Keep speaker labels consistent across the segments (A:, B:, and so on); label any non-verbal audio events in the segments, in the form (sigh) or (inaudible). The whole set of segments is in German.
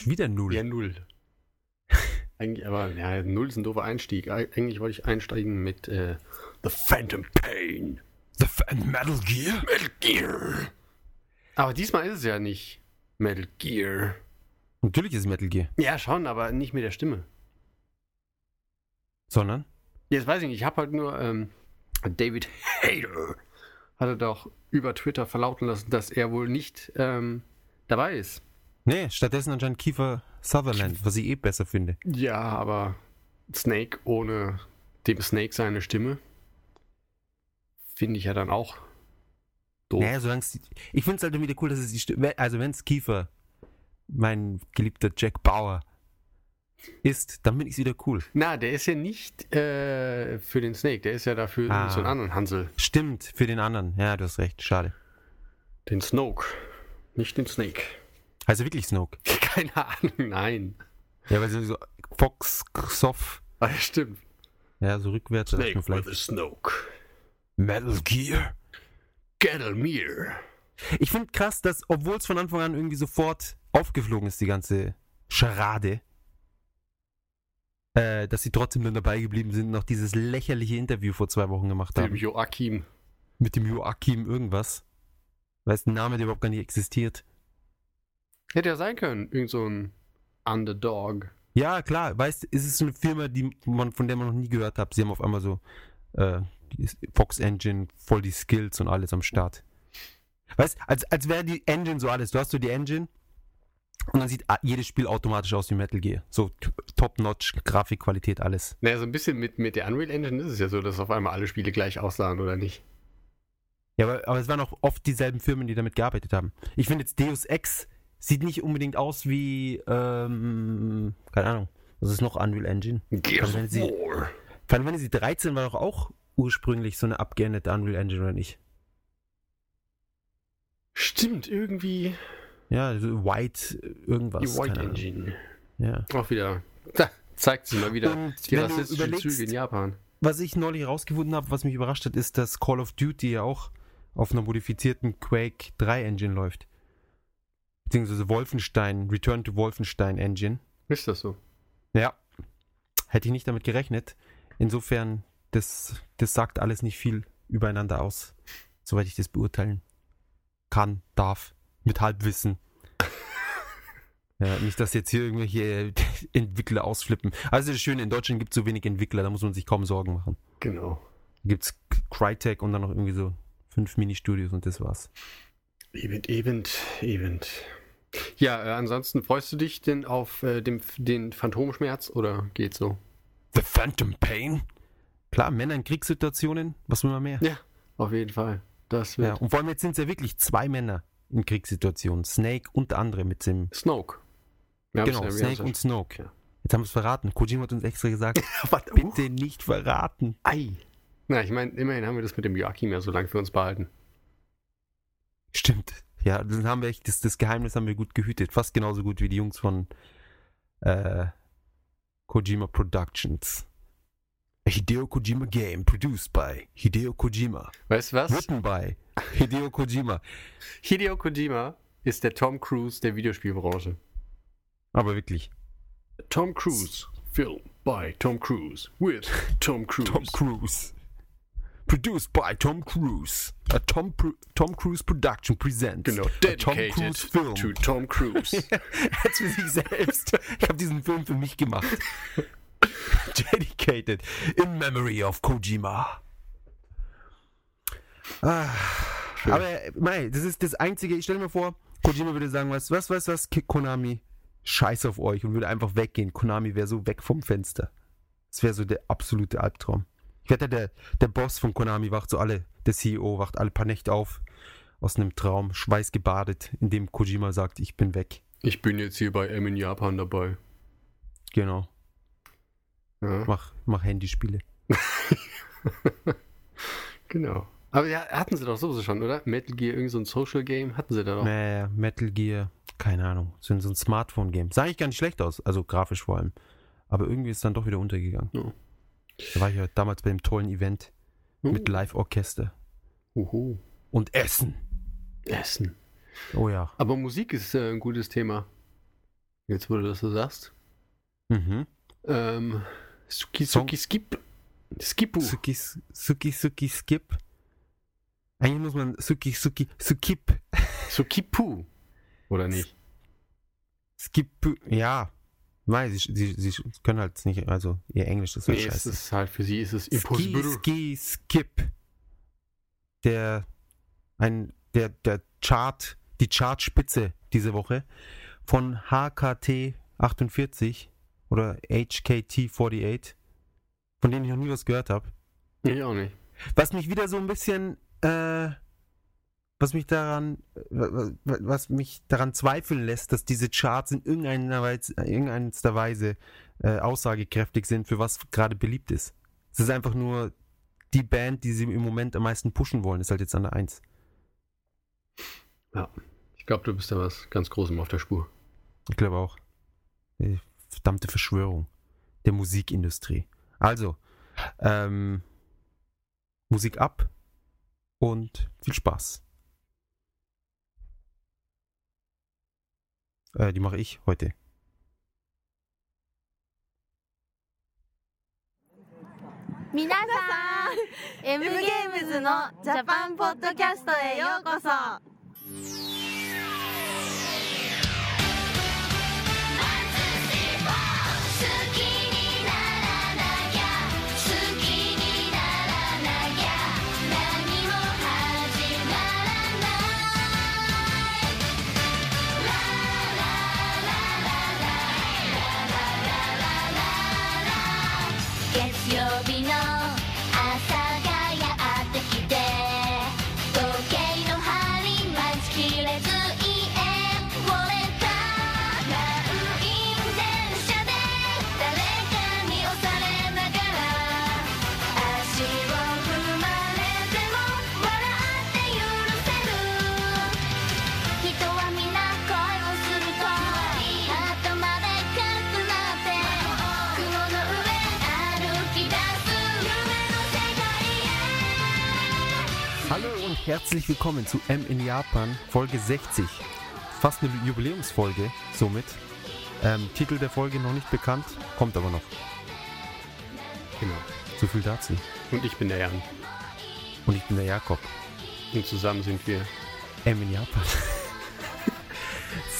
A: Schon wieder null.
B: Ja, null. (laughs) Eigentlich, aber ja, null ist ein doofer Einstieg. Eig- Eigentlich wollte ich einsteigen mit äh, The Phantom Pain.
A: The Fan Metal Gear?
B: Metal Gear. Aber diesmal ist es ja nicht Metal Gear.
A: Natürlich ist es Metal Gear.
B: Ja, schon, aber nicht mit der Stimme.
A: Sondern?
B: Jetzt weiß ich nicht, ich habe halt nur ähm, David Hayter hat er doch über Twitter verlauten lassen, dass er wohl nicht ähm, dabei ist.
A: Nee, stattdessen anscheinend Kiefer Sutherland, was ich eh besser finde.
B: Ja, aber Snake ohne dem Snake seine Stimme finde ich ja dann auch doof.
A: Naja, solange es. Ich finde es halt wieder cool, dass es die Stimme. Also, wenn es Kiefer, mein geliebter Jack Bauer, ist, dann bin ich wieder cool.
B: Na, der ist ja nicht äh, für den Snake, der ist ja dafür
A: Ah.
B: so einen anderen Hansel.
A: Stimmt, für den anderen. Ja, du hast recht. Schade.
B: Den Snoke. Nicht den Snake.
A: Also wirklich Snoke. (laughs)
B: Keine Ahnung, nein.
A: Ja, weil sie so Fox, Soft,
B: Ah, ja, stimmt.
A: ja, so rückwärts.
B: Snake
A: vielleicht.
B: with Snoke.
A: Metal Gear.
B: Gettlemere.
A: Ich finde krass, dass, obwohl es von Anfang an irgendwie sofort aufgeflogen ist, die ganze Charade, äh, dass sie trotzdem dann dabei geblieben sind und noch dieses lächerliche Interview vor zwei Wochen gemacht
B: Dem
A: haben.
B: Joachim.
A: Mit dem Joachim irgendwas. Weiß ein Name, der überhaupt gar nicht existiert.
B: Hätte ja sein können. Irgend so ein Underdog.
A: Ja, klar, weißt ist es eine Firma, die man, von der man noch nie gehört hat. Sie haben auf einmal so äh, Fox Engine, voll die Skills und alles am Start. Weißt als, als wäre die Engine so alles. Du hast so die Engine und dann sieht jedes Spiel automatisch aus wie Metal Gear. So Top-Notch, Grafikqualität, alles.
B: Naja, so ein bisschen mit, mit der Unreal Engine ist es ja so, dass auf einmal alle Spiele gleich aussahen, oder nicht?
A: Ja, aber, aber es waren auch oft dieselben Firmen, die damit gearbeitet haben. Ich finde jetzt Deus Ex sieht nicht unbedingt aus wie, ähm, keine Ahnung, was ist noch Unreal Engine?
B: Gears of
A: sie-
B: War.
A: Final Fantasy 13 war doch auch ursprünglich so eine abgeänderte Unreal Engine, oder nicht?
B: Stimmt, irgendwie
A: Ja, so White irgendwas.
B: die White. Engine.
A: Ja.
B: Auch wieder. Da zeigt sich mal wieder
A: Und
B: die rassistischen Züge in Japan.
A: was ich neulich rausgefunden habe, was mich überrascht hat, ist, dass Call of Duty ja auch auf einer modifizierten Quake 3 Engine läuft. Beziehungsweise Wolfenstein, Return to Wolfenstein Engine.
B: Ist das so?
A: Ja. Hätte ich nicht damit gerechnet. Insofern, das, das sagt alles nicht viel übereinander aus, soweit ich das beurteilen kann, darf, mit Halbwissen. (laughs) Ja, nicht, dass jetzt hier irgendwelche (laughs) Entwickler ausflippen. Also das Schöne, in Deutschland gibt es so wenig Entwickler, da muss man sich kaum Sorgen machen.
B: Genau.
A: Gibt es Crytek und dann noch irgendwie so fünf Ministudios und das war's.
B: Event, Event, Event. Ja, äh, ansonsten freust du dich denn auf äh, dem, den Phantomschmerz oder geht's so?
A: The Phantom Pain? Klar, Männer in Kriegssituationen, was will man mehr?
B: Ja, auf jeden Fall. Das
A: Ja,
B: wird
A: und vor allem jetzt sind es ja wirklich zwei Männer in Kriegssituationen. Snake und andere mit dem.
B: Snoke. Wir
A: Genau,
B: ja-
A: Snake und Snoke.
B: Ja.
A: Jetzt haben wir es verraten. Kojima hat uns extra gesagt, (laughs)
B: ja-
A: bitte nicht verraten.
B: Ei. Na, ich meine, immerhin haben wir das mit dem Joachim ja so lange für uns behalten.
A: Stimmt. Ja, dann haben wir echt, das, das Geheimnis haben wir gut gehütet. Fast genauso gut wie die Jungs von äh, Kojima Productions. A Hideo Kojima Game, produced by Hideo Kojima.
B: Weißt du was?
A: Written by Hideo Kojima.
B: Hideo Kojima ist der Tom Cruise der Videospielbranche.
A: Aber wirklich.
B: Tom Cruise. Film by Tom Cruise. With Tom Cruise.
A: Tom Cruise. Produced by Tom Cruise. A Tom, Tom Cruise Production presents.
B: Genau,
A: a Tom
B: dedicated
A: Cruise Film.
B: to Tom Cruise. (laughs)
A: Jetzt für sich selbst. Ich habe diesen Film für mich gemacht. (laughs) Dedicated in memory of Kojima. Ah, aber mei, das ist das Einzige. Ich stelle mir vor, Kojima würde sagen, was, was, was, was, Konami, scheiß auf euch und würde einfach weggehen. Konami wäre so weg vom Fenster. Das wäre so der absolute Albtraum. Ich wette, der, der Boss von Konami wacht so alle, der CEO wacht alle paar Nächte auf aus einem Traum, schweißgebadet, in dem Kojima sagt, ich bin weg.
B: Ich bin jetzt hier bei M in Japan dabei.
A: Genau.
B: Ja,
A: Mach, mach Handyspiele. (laughs)
B: genau. Aber ja, hatten sie doch sowieso schon, oder? Metal Gear, irgend so ein Social Game, hatten sie da doch.
A: Äh, Metal Gear, keine Ahnung. So, ein- so ein Smartphone-Game. Sah eigentlich gar nicht schlecht aus, also grafisch vor allem. Aber irgendwie ist dann doch wieder untergegangen.
B: Ja.
A: Da war ich ja damals bei dem tollen Event
B: Uh,
A: mit Live-Orchester
B: Uhu.
A: und Essen.
B: Essen.
A: Oh ja.
B: Aber Musik ist äh, ein gutes Thema. Jetzt, wo du das so sagst.
A: Mhm.
B: Ähm, Suki Suki Skip. Skipu.
A: Suki, Suki, Suki, Skip. Eigentlich muss man Suki, Suki, Sukip.
B: Sukipu. Oder nicht?
A: Skip, ja. Nein, sie, sie, sie können halt nicht, also ihr Englisch ist halt
B: Nee, es
A: scheiße.
B: ist halt für sie ist es
A: Ski,
B: impossible.
A: Ski, Skip. Der, ein, der, der Chart, die Chartspitze diese Woche von HKT 48 oder HKT 48, von denen ich noch nie was gehört habe.
B: Ich auch nicht.
A: Was mich wieder so ein bisschen, äh, was mich daran, wa- wa- was mich daran zweifeln lässt, dass diese Charts in irgendeiner Weise, irgendeiner Weise äh, aussagekräftig sind, für was gerade beliebt ist. Es ist einfach nur die Band, die sie im Moment am meisten pushen wollen, ist halt jetzt an der 1.
B: Ich glaube, du bist da was ganz Großem auf der Spur.
A: Ich glaube auch. Die verdammte Verschwörung der Musikindustrie. Also, ähm, Musik ab und viel Spaß. Äh, die mache ich heute.
C: 皆さん M ゲームズのジャパンポッドキャストへようこそ
A: herzlich willkommen zu M in Japan, Folge 60. Fast eine Jubiläumsfolge, somit. Ähm, Titel der Folge noch nicht bekannt, kommt aber noch.
B: Genau.
A: So viel dazu.
B: Und ich bin der Jan.
A: Und ich bin der Jakob.
B: Und zusammen sind wir.
A: M in Japan.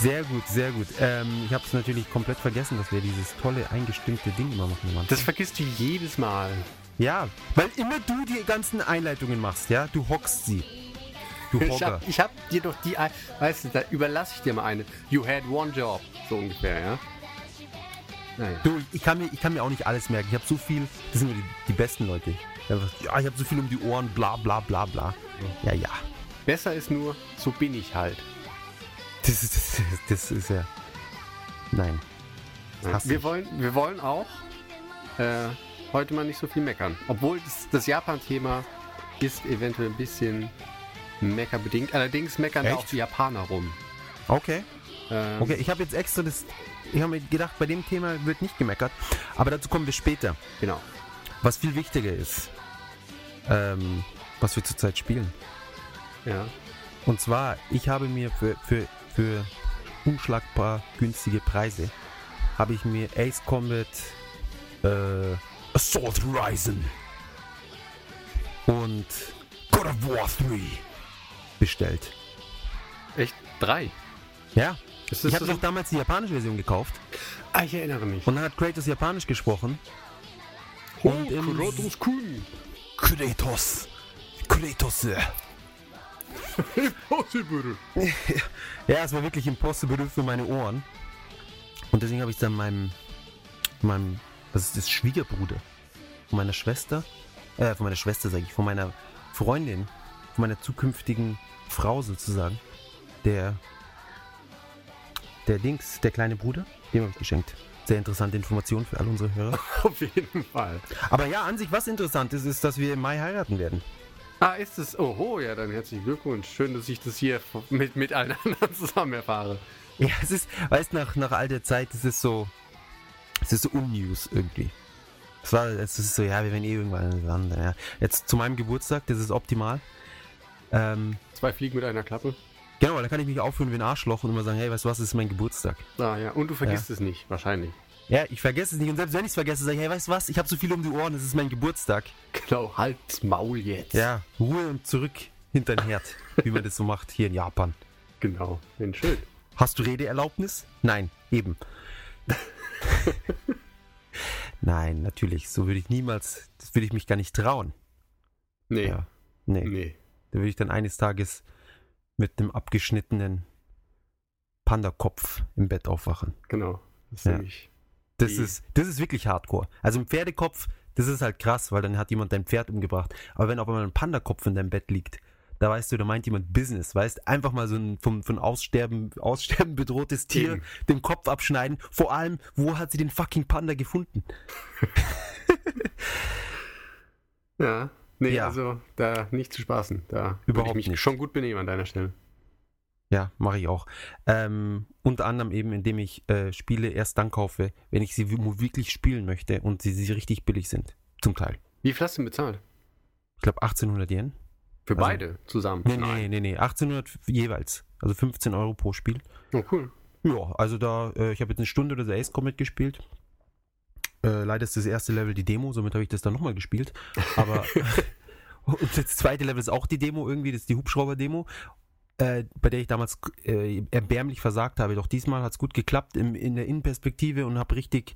A: Sehr gut, sehr gut. Ähm, ich habe es natürlich komplett vergessen, dass wir dieses tolle eingestimmte Ding immer machen. am Anfang.
B: Das vergisst du jedes Mal.
A: ja, weil immer du die ganzen Einleitungen machst, ja? Du hockst sie. Du
B: Ich hab, ich hab dir doch die, weißt du, da überlasse ich dir mal eine. You had one job, so ungefähr, ja? Naja.
A: Du, ich kann, mir, ich kann mir auch nicht alles merken. Ich habe so viel, das sind nur die, die besten Leute. Ja, ich habe so viel um die Ohren, bla bla bla bla. Ja, ja.
B: Besser ist nur, so bin ich halt.
A: Das ist, das, ist- das ist ja. Nein.
B: Wir wollen, wir wollen auch äh, heute mal nicht so viel meckern. Obwohl das, das Japan-Thema ist eventuell ein bisschen meckerbedingt. Allerdings meckern da
A: Echt?
B: auch die Japaner rum.
A: Okay.
B: Ähm,
A: Okay, ich habe jetzt extra das. Ich habe mir gedacht, bei dem Thema wird nicht gemeckert. Aber dazu kommen wir später.
B: Genau.
A: Was viel wichtiger ist, ähm, was wir zurzeit spielen.
B: Ja.
A: Und zwar, ich habe mir für, für, für unschlagbar günstige Preise, habe ich mir Ace Combat äh, Assault Horizon und God of War 3 bestellt.
B: Echt? Drei?
A: Ja, ich habe
B: so?
A: doch damals die japanische Version gekauft
B: Ah, ich erinnere mich.
A: und dann hat Kratos Japanisch gesprochen.
B: Oh,
A: und
B: Kratos Kun.
A: Kratos. Kratos.
B: Impossible. (laughs)
A: Ja, es war wirklich impossible für meine Ohren. Und deswegen habe ich dann meinem, meinem, was ist das, Schwiegerbruder, von meiner Schwester, äh, von meiner Schwester sage ich, von meiner Freundin, von meiner zukünftigen Frau sozusagen, der, der Dings, der kleine Bruder, dem habe ich geschenkt. Sehr interessante Information für all unsere Hörer. (laughs)
B: Auf jeden Fall.
A: Aber ja, an sich, was interessant ist, ist, dass wir im Mai heiraten werden.
B: Ah, ist es? Oho, ja, dann herzlichen Glückwunsch. Schön, dass ich das hier mit, mit allen (laughs) anderen zusammen erfahre.
A: Ja, es ist, weißt nach, nach all der Zeit, es ist so, es ist so unnews irgendwie. Es war, es ist so, ja, wir werden eh irgendwann landen, ja. Jetzt zu meinem Geburtstag, das ist optimal. Ähm,
B: Zwei Fliegen mit einer Klappe.
A: Genau, weil dann kann ich mich aufführen wie ein Arschloch und immer sagen, hey, weißt du was, es ist mein Geburtstag.
B: Ah, ja. Und du vergisst es nicht, wahrscheinlich.
A: Ja, ich vergesse es nicht und selbst wenn ich es vergesse, sage ich, hey, weißt du was, ich habe so viel um die Ohren, es ist mein Geburtstag.
B: Genau, halt's Maul jetzt.
A: Ja, Ruhe und zurück hinter den Herd, wie man das so macht hier in Japan.
B: Genau, Mensch, schön.
A: Hast du Redeerlaubnis? Nein, eben. (laughs) Nein, natürlich, so würde ich niemals, das würde ich mich gar nicht trauen.
B: Nee,
A: Ja, nee.
B: nee.
A: Da würde ich dann eines Tages mit einem abgeschnittenen Panda-Kopf im Bett aufwachen.
B: Genau. Das
A: Ja. Das ist, das ist wirklich hardcore. Also ein Pferdekopf, das ist halt krass, weil dann hat jemand dein Pferd umgebracht. Aber wenn auf einmal ein Pandakopf in deinem Bett liegt, da weißt du, da meint jemand Business, weißt einfach mal so ein vom, von Aussterben, (laughs) Aussterben bedrohtes Tier
B: Eben.
A: den Kopf abschneiden. Vor allem, wo hat sie den fucking Panda gefunden? (laughs)
B: Ja. Nee,
A: Ja.
B: also da nicht zu spaßen. Da
A: Überhaupt
B: ich mich
A: nicht.
B: schon gut benehmen an deiner Stelle.
A: Ja, mache ich auch. Ähm, unter anderem eben, indem ich äh, Spiele erst dann kaufe, wenn ich sie wirklich spielen möchte und sie, sie richtig billig sind. Zum Teil.
B: Wie viel hast du denn bezahlt?
A: Ich glaube 1800 Yen.
B: Für
A: Also-
B: beide zusammen?
A: Nee, nee, nee, nee. 1800 jeweils. Also 15 Euro pro Spiel.
B: Oh, cool.
A: Ja, also da, äh, ich habe jetzt eine Stunde oder so Ace Combat gespielt. Äh, leider ist das erste Level die Demo, somit habe ich das dann nochmal gespielt. Aber (laughs) (laughs) und das zweite Level ist auch die Demo irgendwie, das ist die Hubschrauber-Demo, äh, bei der ich damals äh, erbärmlich versagt habe. Doch diesmal hat es gut geklappt im, in der Innenperspektive und habe richtig,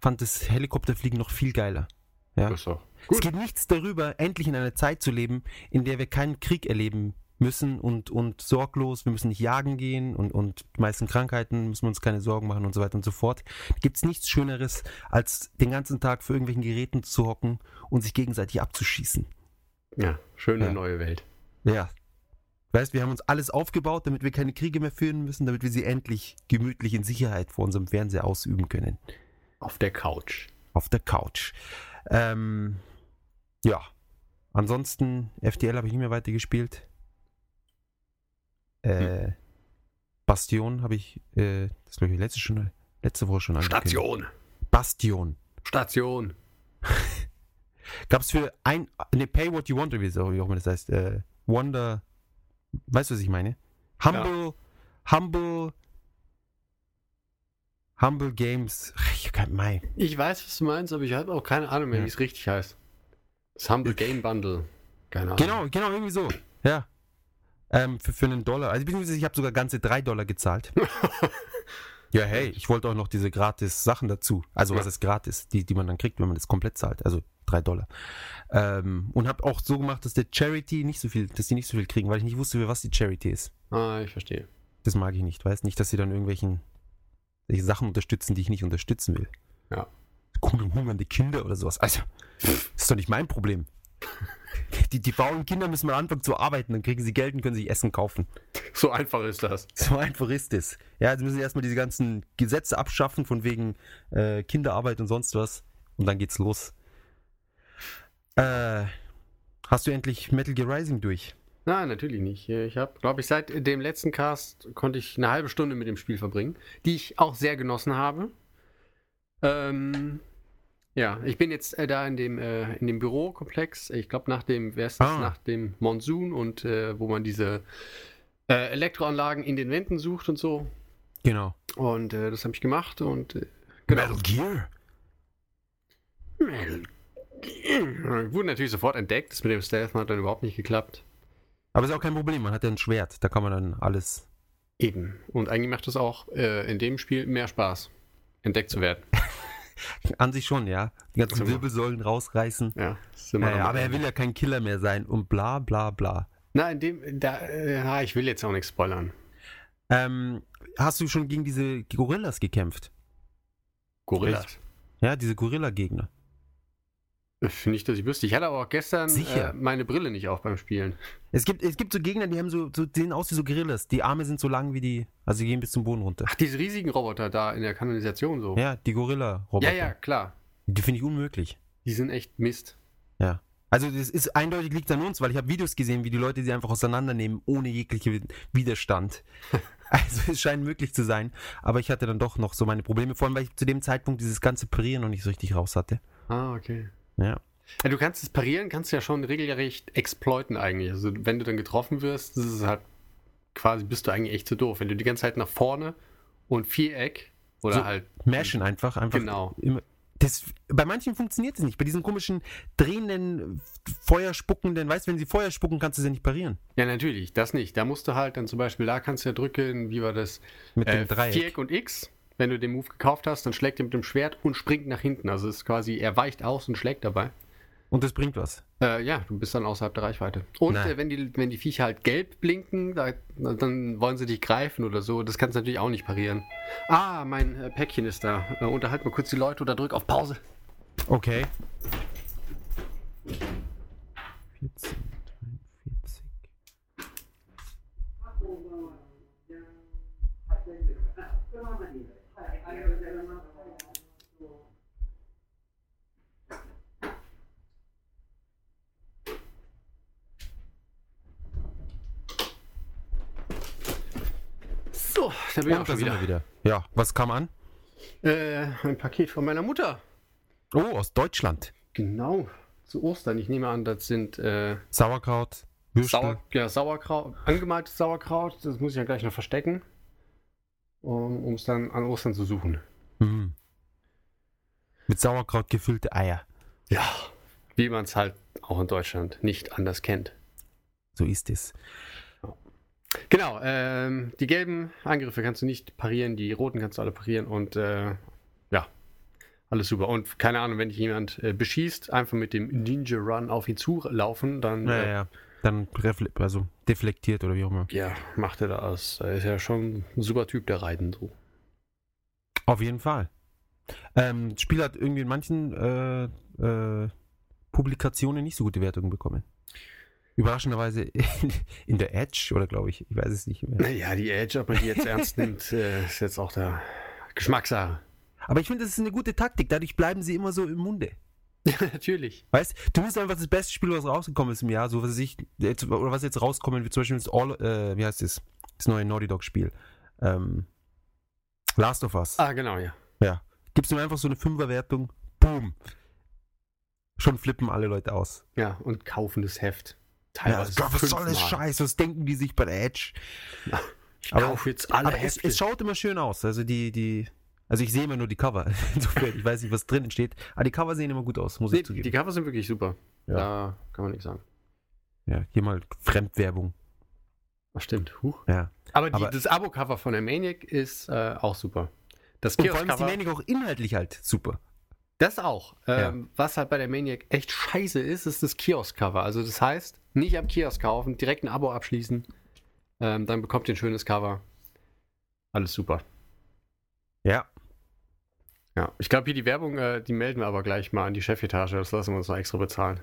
A: fand das Helikopterfliegen noch viel geiler. Ja. Es geht nichts darüber, endlich in einer Zeit zu leben, in der wir keinen Krieg erleben müssen und, und sorglos, wir müssen nicht jagen gehen und, und die meisten Krankheiten müssen wir uns keine Sorgen machen und so weiter und so fort. Gibt es nichts Schöneres, als den ganzen Tag vor irgendwelchen Geräten zu hocken und sich gegenseitig abzuschießen.
B: Ja, schöne
A: Ja.
B: neue Welt.
A: Ja. Weißt, wir haben uns alles aufgebaut, damit wir keine Kriege mehr führen müssen, damit wir sie endlich gemütlich in Sicherheit vor unserem Fernseher ausüben können.
B: Auf der Couch.
A: auf der Couch. Ähm, ja. Ansonsten, FTL habe ich nicht mehr weitergespielt. Äh, Bastion habe ich, äh, das glaube ich letzte, schon, letzte Woche schon angekündigt.
B: Station.
A: Bastion.
B: Station. (laughs)
A: Gab es für ein, ne, Pay What You Want, wie auch wie auch immer das heißt, äh, Wonder, weißt du, was ich meine? Humble, Humble, Humble Games, ich kann, mein,
B: Ich weiß, was du meinst, aber ich habe auch keine Ahnung mehr,
A: Ja.
B: wie es richtig heißt. Das Humble Game Bundle. Keine Ahnung.
A: Genau, genau, irgendwie so. Ja. Ähm, für, für einen Dollar. Also beziehungsweise ich habe sogar ganze drei Dollar gezahlt. (laughs) ja, hey, ich wollte auch noch diese gratis Sachen dazu. Also was
B: Ja.
A: ist gratis, die, die man dann kriegt, wenn man das komplett zahlt. Also drei Dollar. Ähm, und habe auch so gemacht, dass der Charity nicht so viel, dass die nicht so viel kriegen, weil ich nicht wusste, für was die Charity ist.
B: Ah, ich verstehe.
A: Das mag ich nicht, weißt nicht, dass sie dann irgendwelchen irgendwelche Sachen unterstützen, die ich nicht unterstützen will.
B: Ja.
A: Hungernde Kinder oder sowas. Also, das ist doch nicht mein Problem. Die, die faulen Kinder müssen mal anfangen zu arbeiten, dann kriegen sie Geld und können sich Essen kaufen.
B: So einfach ist das.
A: So einfach ist es. Ja, jetzt müssen sie erstmal diese ganzen Gesetze abschaffen, von wegen äh, Kinderarbeit und sonst was. Und dann geht's los. Äh, hast du endlich Metal Gear Rising durch?
B: Nein, natürlich nicht. Ich habe, glaube ich, seit dem letzten Cast konnte ich eine halbe Stunde mit dem Spiel verbringen, die ich auch sehr genossen habe. Ähm, ja, ich bin jetzt äh, da in dem, äh, in dem Bürokomplex. Ich glaube, nach dem, wer ist das?
A: Ah.
B: Nach dem Monsun und äh, wo man diese äh, Elektroanlagen in den Wänden sucht und so.
A: Genau.
B: Und äh, das habe ich gemacht und äh, genau.
A: Gear?
B: Metal Gear. Wurde natürlich sofort entdeckt. Das mit dem Stealth hat dann überhaupt nicht geklappt.
A: Aber ist auch kein Problem, man hat ja ein Schwert, da kann man dann alles.
B: Eben. Und eigentlich macht es auch in dem Spiel mehr Spaß, entdeckt zu werden.
A: An sich schon, ja. Die ganzen. Wirbelsäulen rausreißen.
B: Ja, das ist immer
A: Ja, ja,
B: noch-
A: aber er will ja kein Killer mehr sein und bla bla bla.
B: Na, in dem, da, äh, ja, ich will jetzt auch nichts spoilern.
A: Ähm, hast du schon gegen diese Gorillas gekämpft?
B: Gorillas.
A: Ja, diese Gorilla-Gegner.
B: Nicht, dass ich wüsste. Ich hatte aber auch gestern äh, meine Brille nicht auf beim Spielen.
A: Es gibt, es gibt so Gegner, die haben so, so sehen aus wie so Gorillas. Die Arme sind so lang wie die, also die gehen bis zum Boden runter.
B: Ach, diese riesigen Roboter da in der Kanalisation so.
A: Ja, die Gorilla-Roboter.
B: ja, ja, klar.
A: Die finde ich unmöglich.
B: Die sind echt Mist.
A: Ja. Also das ist eindeutig liegt an uns, weil ich habe Videos gesehen, wie die Leute sie einfach auseinandernehmen, ohne jegliche Widerstand. (laughs) Also es scheint möglich zu sein, aber ich hatte dann doch noch so meine Probleme, vor allem weil ich zu dem Zeitpunkt dieses ganze Parieren noch nicht so richtig raus hatte.
B: Ah, okay.
A: Ja.
B: Ja, du kannst es parieren, kannst ja schon regelrecht exploiten eigentlich. Also wenn du dann getroffen wirst, das ist halt quasi bist du eigentlich echt zu doof. Wenn du die ganze Zeit nach vorne und Viereck oder
A: So
B: halt.
A: Mashen einfach, einfach.
B: Genau.
A: Immer. Das, bei manchen funktioniert es nicht. Bei diesen komischen drehenden, feuerspuckenden, weißt du, wenn sie Feuer spucken, kannst du sie nicht parieren.
B: Ja, natürlich, das nicht. Da musst du halt dann zum Beispiel, da kannst du ja drücken, wie war das?
A: Mit
B: Äh,
A: dem Dreieck.
B: Viereck und X. Wenn du den Move gekauft hast, dann schlägt er mit dem Schwert und springt nach hinten. Also es ist quasi, er weicht aus und schlägt dabei.
A: Und das bringt was.
B: Äh, ja, du bist dann außerhalb der Reichweite. Und äh, wenn, die, wenn die Viecher halt gelb blinken, da, dann wollen sie dich greifen oder so. Das kannst du natürlich auch nicht parieren. Ah, mein äh, Päckchen ist da. Äh, unterhalt mal kurz die Leute oder drück auf Pause.
A: Okay. 14,
B: So, da bin ich auch schon wieder.
A: wieder. Ja, was kam an?
B: Äh, ein Paket von meiner Mutter.
A: Oh, aus Deutschland.
B: Genau. Zu Ostern. Ich nehme an, das sind äh,
A: Sauerkraut, Würstel.
B: Sauer, ja, Sauerkraut, angemaltes Sauerkraut. Das muss ich ja gleich noch verstecken, um es dann an Ostern zu suchen.
A: Mhm. Mit Sauerkraut gefüllte Eier.
B: Ja. Wie man es halt auch in Deutschland nicht anders kennt.
A: So ist es.
B: Genau, ähm, die gelben Angriffe kannst du nicht parieren, die roten kannst du alle parieren und äh, ja, alles super. Und keine Ahnung, wenn dich jemand äh, beschießt, einfach mit dem Ninja Run auf ihn zulaufen, dann
A: Ja,
B: äh,
A: ja. Dann also deflektiert oder wie auch immer.
B: ja, macht er das. Er ist ja schon ein super Typ, der Reiten so.
A: Auf jeden Fall. Ähm, das Spiel hat irgendwie in manchen äh, äh, Publikationen nicht so gute Wertungen bekommen. Überraschenderweise (laughs) in, der Edge oder glaube ich, ich weiß es nicht mehr.
B: Naja, die Edge, ob man die jetzt ernst nimmt, (laughs) äh, ist jetzt auch der Geschmackssache.
A: Aber ich finde, das ist eine gute Taktik. Dadurch bleiben sie immer so im Munde.
B: Ja, (laughs) natürlich.
A: Weißt du, nimmst einfach das beste Spiel, was rausgekommen ist im Jahr, so was ich, jetzt, oder was jetzt rauskommen wird, zum Beispiel das All, äh, wie heißt das? Das neue Naughty Dog Spiel. Ähm, Last of Us.
B: Ah, genau, ja.
A: Ja. Gibst du mir einfach so eine Fünferwertung, boom. Schon flippen alle Leute aus.
B: Ja, und kaufen das Heft.
A: Ja,
B: Teilweise
A: Gott, was soll das
B: fünfmal.
A: Scheiß? Was denken die sich bei der Edge?
B: Ich
A: Aber-
B: kaufe jetzt alle
A: Aber es, es schaut immer schön aus. Also die, die, also ich sehe immer nur die Cover. (laughs) Insofern, ich weiß nicht, was drinnen steht. Aber die Cover sehen immer gut aus, muss
B: nee,
A: ich zugeben.
B: die Cover sind wirklich super.
A: Ja.
B: Da kann man nichts sagen.
A: ja, hier mal Fremdwerbung.
B: Ach, stimmt. Huch.
A: Ja.
B: Aber, die,
A: Aber-
B: das Abo-Cover von der Maniac ist äh, auch super. Das
A: Und vor allem ist die Manic auch inhaltlich halt super.
B: das auch. Ähm, Was halt bei der Maniac echt scheiße ist, ist das Kiosk-Cover. Also das heißt, nicht am Kiosk kaufen, direkt ein Abo abschließen. Ähm, dann bekommt ihr ein schönes Cover. Alles super.
A: Ja.
B: Ja, ich glaube, hier die Werbung, äh, die melden wir aber gleich mal an die Chefetage. Das lassen wir uns noch extra bezahlen.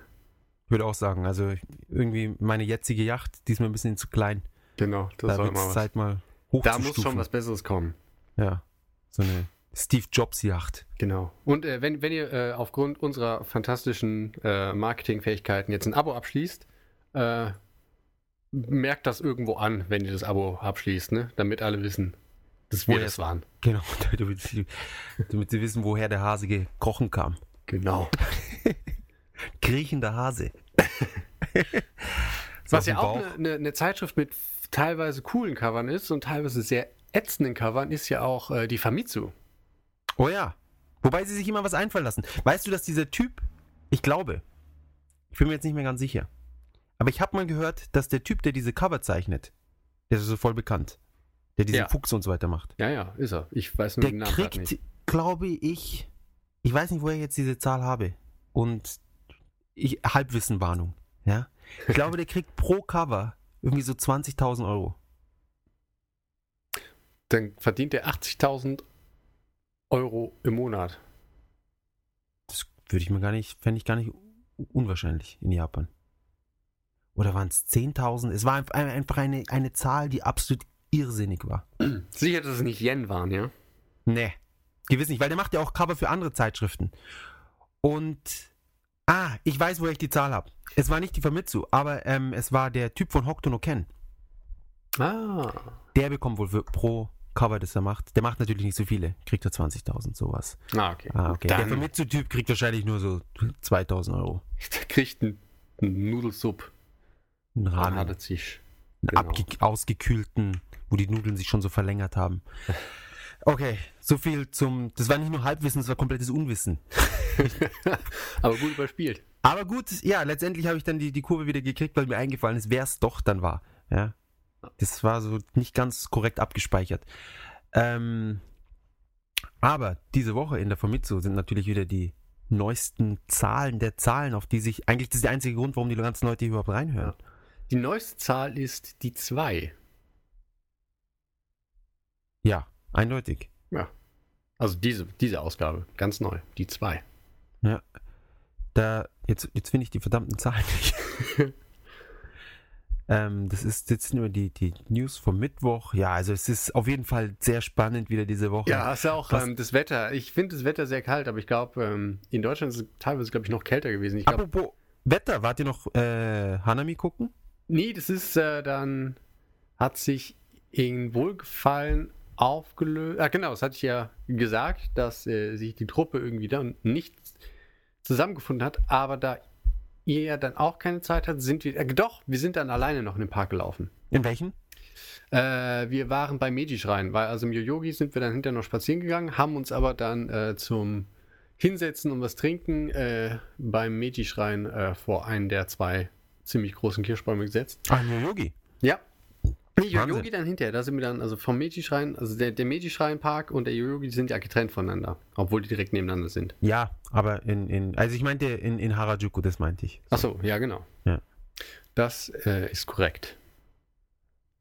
A: Ich würde auch sagen, also irgendwie meine jetzige Yacht, die ist mir ein bisschen zu klein.
B: Genau, das
A: da
B: soll
A: wird
B: mal
A: es
B: was.
A: Zeit mal
B: Da muss schon was Besseres kommen.
A: Ja, so eine Steve Jobs Yacht.
B: Genau. Und äh, wenn, wenn ihr äh, aufgrund unserer fantastischen äh, Marketingfähigkeiten jetzt ein Abo abschließt, äh, merkt das irgendwo an, wenn ihr das Abo abschließt, ne? damit alle wissen, dass wir
A: Woher
B: das waren. (laughs)
A: Genau, damit sie, damit sie wissen, woher der Hase gekrochen kam.
B: Genau. (laughs)
A: Kriechender Hase. (laughs)
B: Was ja auch eine ne, ne Zeitschrift mit teilweise coolen Covern ist und teilweise sehr ätzenden Covern, ist ja auch äh, die Famitsu.
A: Oh ja. Wobei sie sich immer was einfallen lassen. Weißt du, dass dieser Typ, ich glaube, ich bin mir jetzt nicht mehr ganz sicher, aber ich habe mal gehört, dass der Typ, der diese Cover zeichnet, der ist so voll bekannt, der diesen
B: Ja.
A: Fuchs und so weiter macht,
B: Ja, ja, ist er. Ich weiß nur
A: der
B: den Namen
A: kriegt,
B: nicht.
A: glaube ich, ich weiß nicht, woher ich jetzt diese Zahl habe und ich, Halbwissenwarnung, ja. Ich glaube, der (laughs) kriegt pro Cover irgendwie so 20.000 Euro.
B: Dann verdient er 80.000 Euro im Monat.
A: Das würde ich mir gar nicht, fände ich gar nicht unwahrscheinlich in Japan. Oder waren es 10.000? Es war ein- ein- einfach eine, eine Zahl, die absolut irrsinnig war.
B: Sicher, dass es nicht Yen waren, ja?
A: Nee, gewiss nicht, weil der macht ja auch Cover für andere Zeitschriften. Und, ah, ich weiß, woher ich die Zahl habe. Es war nicht die Famitsu, aber ähm, es war der Typ von Hokuto no Ken.
B: Ah.
A: Der bekommt wohl für, pro Cover, das er macht. Der macht natürlich nicht so viele. Kriegt er 20.000, sowas.
B: Ah, okay.
A: Ah, okay. Der Famitsu-Typ kriegt wahrscheinlich nur so 2.000 Euro. (laughs)
B: der kriegt einen einen Nudelsupp.
A: Ein
B: Dann
A: Rahmen.
B: hat er sich. Genau.
A: ausgekühlten, wo die Nudeln sich schon so verlängert haben. (laughs) Okay, so viel zum. Das war nicht nur Halbwissen, das war komplettes Unwissen. (laughs)
B: Aber gut überspielt.
A: Aber gut, ja, letztendlich habe ich dann die, die Kurve wieder gekriegt, weil mir eingefallen ist, wer es doch dann war. Ja. Das war so nicht ganz korrekt abgespeichert. Ähm, aber diese Woche in der Famitsu sind natürlich wieder die neuesten Zahlen der Zahlen, auf die sich. Eigentlich das ist der einzige Grund, warum die ganzen Leute hier überhaupt reinhören.
B: Die neueste Zahl ist die 2.
A: Ja, eindeutig.
B: Also diese, diese Ausgabe, ganz neu, die 2.
A: Da, jetzt, jetzt finde ich die verdammten Zahlen nicht. (laughs) ähm, das ist jetzt nur die, die News vom Mittwoch. Ja, also es ist auf jeden Fall sehr spannend wieder diese Woche.
B: Ja, hast ja auch
A: Was-
B: ähm, das Wetter. Ich finde das Wetter sehr kalt, aber ich glaube, ähm, in Deutschland ist es teilweise, glaube ich, noch kälter gewesen. Ich glaube,
A: Apropos Wetter, wart ihr noch äh, Hanami gucken?
B: Nee, das ist äh, dann, hat sich in Wohlgefallen aufgelöst. Ah, genau, das hatte ich ja gesagt, dass äh, sich die Truppe irgendwie dann nicht zusammengefunden hat, aber da ihr ja dann auch keine Zeit hat, sind wir, äh, doch, wir sind dann alleine noch in den Park gelaufen.
A: In welchen?
B: Äh, wir waren bei Meiji-Schrein, weil also im Yoyogi sind wir dann hinterher noch spazieren gegangen, haben uns aber dann äh, zum Hinsetzen und was trinken äh, beim Meiji-Schrein äh, vor einen der zwei ziemlich großen Kirschbäume gesetzt.
A: Ah, New Yogi.
B: Ja. Nee. Yoyogi dann hinterher, da sind wir dann, also vom Meiji-Schrein, also der, der Meiji-Schrein-Park und der Yoyogi die sind ja getrennt voneinander, obwohl die direkt nebeneinander sind.
A: Ja, aber in, in also ich meinte in, in Harajuku, das meinte ich.
B: Achso, ja, genau.
A: Ja.
B: Das äh, ist korrekt.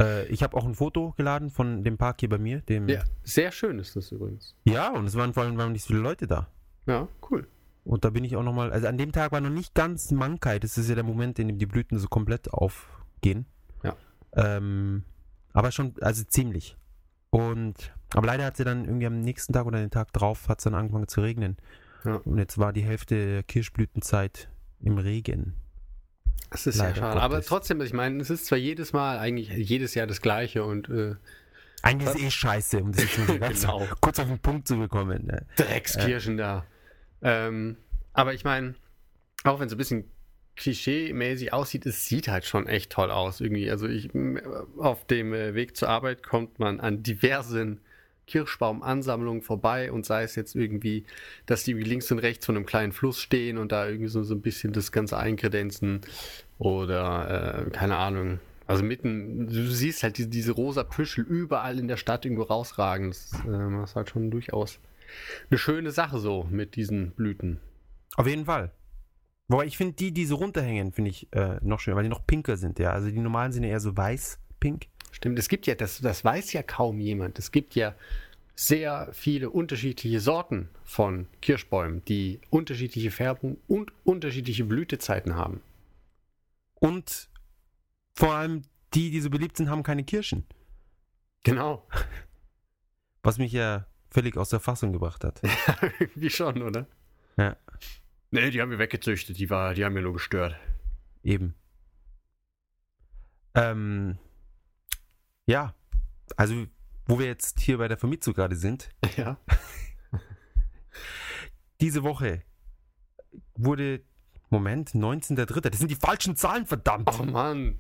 A: Äh, ich habe auch ein Foto geladen von dem Park hier bei mir. Dem,
B: Ja, sehr schön ist das übrigens.
A: ja, und es waren vor allem waren nicht so viele Leute da.
B: Ja, cool.
A: Und da bin ich auch nochmal, also an dem Tag war noch nicht ganz Mankai, das ist ja der Moment, in dem die Blüten so komplett aufgehen.
B: Ja.
A: Ähm, aber schon, also ziemlich. Und, aber leider hat sie dann irgendwie am nächsten Tag oder den Tag drauf, hat es dann angefangen zu regnen.
B: Ja.
A: Und jetzt war die Hälfte der Kirschblütenzeit im Regen.
B: Das ist
A: Leider
B: sehr schade. Aber trotzdem, ich meine, es ist zwar jedes Mal, eigentlich jedes Jahr das Gleiche und äh,
A: Eigentlich ist eh scheiße, um das jetzt mal (laughs)
B: Genau.
A: kurz auf den Punkt zu bekommen. Ne?
B: Dreckskirschen da. Ähm, aber ich meine, auch wenn es ein bisschen klischee-mäßig aussieht, es sieht halt schon echt toll aus irgendwie. Also ich, auf dem äh, Weg zur Arbeit kommt man an diversen Kirschbaumansammlungen vorbei und sei es jetzt irgendwie, dass die links und rechts von einem kleinen Fluss stehen und da irgendwie so, so ein bisschen das Ganze einkredenzen oder äh, keine Ahnung. Also mitten, du siehst halt diese, diese rosa Püschel überall in der Stadt irgendwo rausragen. Das, äh, das ist halt schon durchaus eine schöne Sache so mit diesen Blüten.
A: Auf jeden Fall. Wobei ich finde, die, die so runterhängen, finde ich äh, noch schöner, weil die noch pinker sind, ja. Also die normalen sind ja eher so weiß-pink.
B: Stimmt, es gibt ja, das, das weiß ja kaum jemand. Es gibt ja sehr viele unterschiedliche Sorten von Kirschbäumen, die unterschiedliche Färbung und unterschiedliche Blütezeiten haben.
A: Und vor allem die, die so beliebt sind, haben keine Kirschen.
B: Genau.
A: Was mich ja völlig aus der Fassung gebracht hat. (laughs)
B: Wie schon, oder?
A: Ja.
B: Nee, die haben wir weggezüchtet, die, war, die haben wir nur gestört.
A: Eben. Ähm, ja, also wo wir jetzt hier bei der Vermittlung gerade sind, (laughs)
B: Ja. (laughs)
A: diese Woche wurde, Moment, 19.3. Das sind die falschen Zahlen, verdammt.
B: Oh Mann.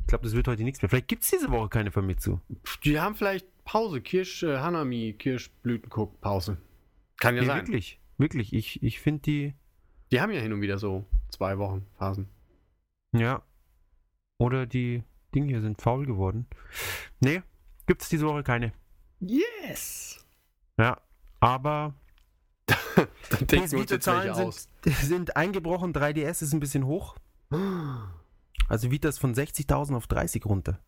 A: Ich glaube, das wird heute nichts mehr. Vielleicht gibt es diese Woche keine Vermittlung.
B: Die haben vielleicht Pause, Kirsch, äh, Hanami, Kirschblütenguck, Pause. Kann ja
A: Nee,
B: sein.
A: wirklich, wirklich. Ich, ich finde die,
B: Die haben ja hin und wieder so zwei Wochen Phasen.
A: ja. Oder die Dinge hier sind faul geworden. Nee, gibt es diese Woche keine.
B: Yes!
A: Ja, aber (laughs)
B: Dann denken wir uns jetzt welche
A: Vita-Zahlen
B: aus.
A: sind, (laughs) sind eingebrochen. 3DS ist ein bisschen hoch. (gasps) Also Vita ist von 60.000 auf 30 runter.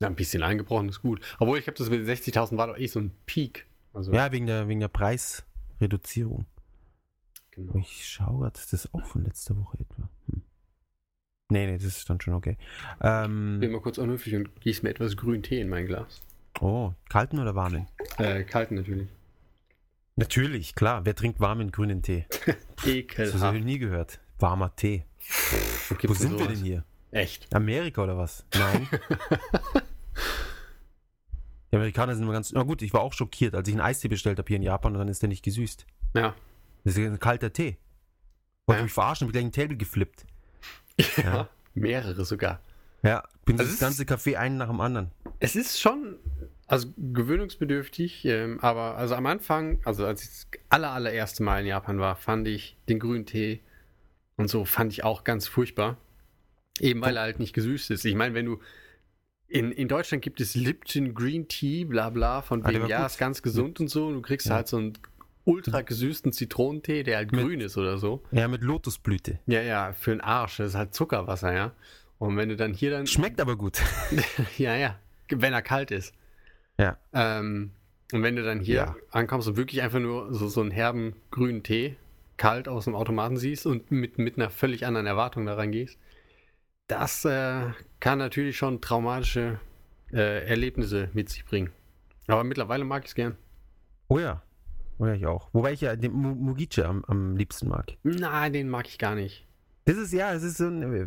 B: Ja, ein bisschen eingebrochen ist gut. Obwohl, ich habe das mit den 60.000 war doch eh so ein Peak. Also,
A: Ja, wegen der, wegen der Preisreduzierung.
B: genau.
A: Ich schaue gerade, ist das auch von letzter Woche etwa? Hm. Nee, nee, das ist dann schon okay.
B: Ich bin
A: Ähm,
B: mal kurz unhöflich und gieße mir etwas grünen Tee in mein Glas.
A: oh, kalten oder warmen?
B: Äh, kalten natürlich.
A: Natürlich, klar. Wer trinkt warmen grünen Tee? (laughs) Das habe ich
B: Ekelhaft.
A: nie gehört. Warmer Tee.
B: Wo
A: sind wir
B: sowas?
A: denn hier?
B: Echt?
A: Amerika oder was? Nein. (laughs) Die Amerikaner sind immer ganz. Na gut, ich war auch schockiert, als ich einen Eistee bestellt habe hier in Japan und dann ist der nicht gesüßt.
B: Ja.
A: Das ist ein kalter Tee. Wollte
B: Ja.
A: mich verarschen, hab ich gleich ein Table geflippt. (laughs)
B: ja.
A: Ja.
B: Mehrere sogar.
A: Ja, bin
B: Also
A: das ganze Café einen nach dem anderen.
B: Es ist schon, also gewöhnungsbedürftig, ähm, aber also am Anfang, also als ich das aller, allererste Mal in Japan war, fand ich den grünen Tee und so fand ich auch ganz furchtbar. Eben weil er halt nicht gesüßt ist. Ich meine, wenn du in, in Deutschland gibt es Lipton Green Tea, bla bla, von
A: Ah,
B: wegen,
A: war
B: ja, ist ganz gesund und so. Und du kriegst
A: Ja.
B: halt so einen ultra gesüßten Zitronentee, der halt
A: Mit-
B: grün ist oder so.
A: Ja, mit Lotusblüte.
B: Ja, ja, für den Arsch. Das ist halt Zuckerwasser, ja. Und wenn du dann hier dann.
A: Schmeckt aber gut. (laughs)
B: Ja, ja. Wenn er kalt ist.
A: Ja.
B: Ähm, und wenn du dann hier
A: Ja.
B: ankommst und wirklich einfach nur so, so einen herben grünen Tee kalt aus dem Automaten siehst und mit, mit einer völlig anderen Erwartung da reingehst, das äh, kann natürlich schon traumatische äh, Erlebnisse mit sich bringen. Aber mittlerweile mag ich es gern.
A: Oh ja. Oh ja, ich auch. Wobei ich ja den Mu- Mugice am, am liebsten mag.
B: Nein, den mag ich gar nicht.
A: Das ist ja, es ist so ein, äh,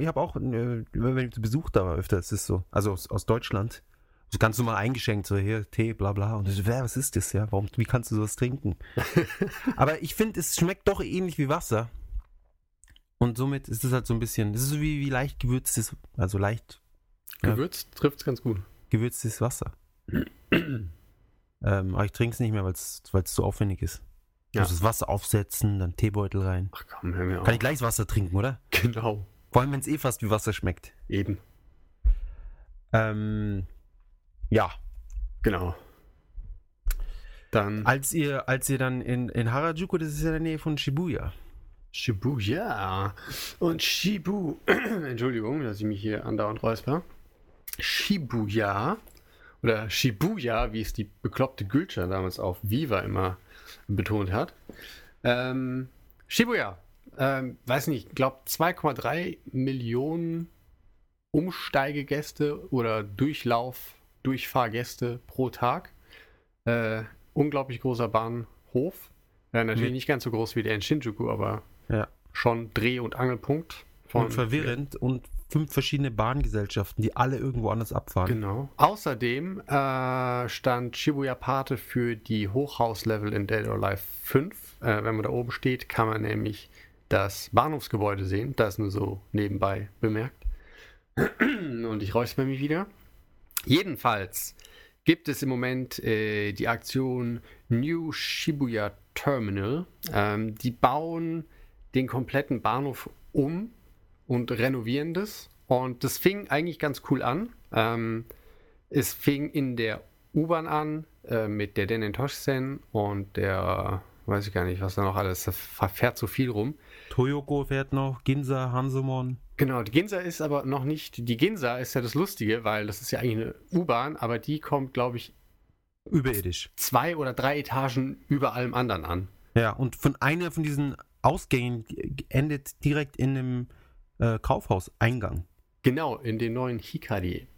A: ich habe auch, äh, wenn ich zu Besuch da war öfter, es ist so, also aus, aus Deutschland, so ganz normal eingeschenkt, so hier, Tee, bla bla. Und ich so, wer, was ist das, ja? Warum, wie kannst du sowas trinken? (laughs) Aber ich finde, es schmeckt doch ähnlich wie Wasser. Und somit ist es halt so ein bisschen, es ist so wie, wie leicht gewürztes, also leicht Ja.
B: Gewürzt trifft es ganz gut.
A: gewürztes Wasser. (clears throat) ähm, aber ich trinke es nicht mehr, weil es zu aufwendig ist.
B: Ja.
A: Ja. Das Wasser aufsetzen, dann Teebeutel rein.
B: Ach komm, hör mir auf.
A: Kann ich gleich das Wasser trinken, oder?
B: Genau.
A: Vor allem, wenn es eh fast wie Wasser schmeckt.
B: Eben.
A: Ähm, ja.
B: Genau. Dann
A: Als ihr, als ihr dann in, in Harajuku, das ist ja in der Nähe von Shibuya.
B: Shibuya. Und Shibu. (clears throat) Entschuldigung, dass ich mich hier andauernd räusper. Shibuya. Oder Shibuya, wie es die bekloppte Gülscher damals auf Viva immer betont hat. Ähm, Shibuya. Ähm, weiß nicht, ich glaube 2,3 Millionen Umsteigegäste oder Durchlauf, Durchfahrgäste pro Tag. Äh, unglaublich großer Bahnhof. Äh, natürlich
A: Mhm.
B: nicht ganz so groß wie der in Shinjuku, aber
A: Ja.
B: schon Dreh- und Angelpunkt. Von,
A: Und verwirrend und fünf verschiedene Bahngesellschaften, die alle irgendwo anders abfahren.
B: Genau. Außerdem äh, stand Shibuya Pate für die Hochhauslevel in Dead or Alive 5. Äh, wenn man da oben steht, kann man nämlich das Bahnhofsgebäude sehen. Das nur so nebenbei bemerkt. (clears throat) Und ich räusper mich wieder. Jedenfalls gibt es im Moment äh, die Aktion New Shibuya Terminal. Ähm, die bauen den kompletten Bahnhof um und renovieren das. Und das fing eigentlich ganz cool an. Ähm, es fing in der U-Bahn an äh, mit der Denen Toshisen und der, weiß ich gar nicht, was da noch alles, da verfährt so viel rum.
A: Toyoko fährt noch, Ginza, Hansumon.
B: Genau, die Ginza ist aber noch nicht, die Ginza ist ja das Lustige, weil das ist ja eigentlich eine U-Bahn, aber die kommt, glaube ich,
A: Überirdisch.
B: zwei oder drei Etagen über allem anderen an.
A: Ja, und von einer von diesen Ausgängen endet direkt in einem äh, Kaufhauseingang.
B: Genau, in den neuen Hikari.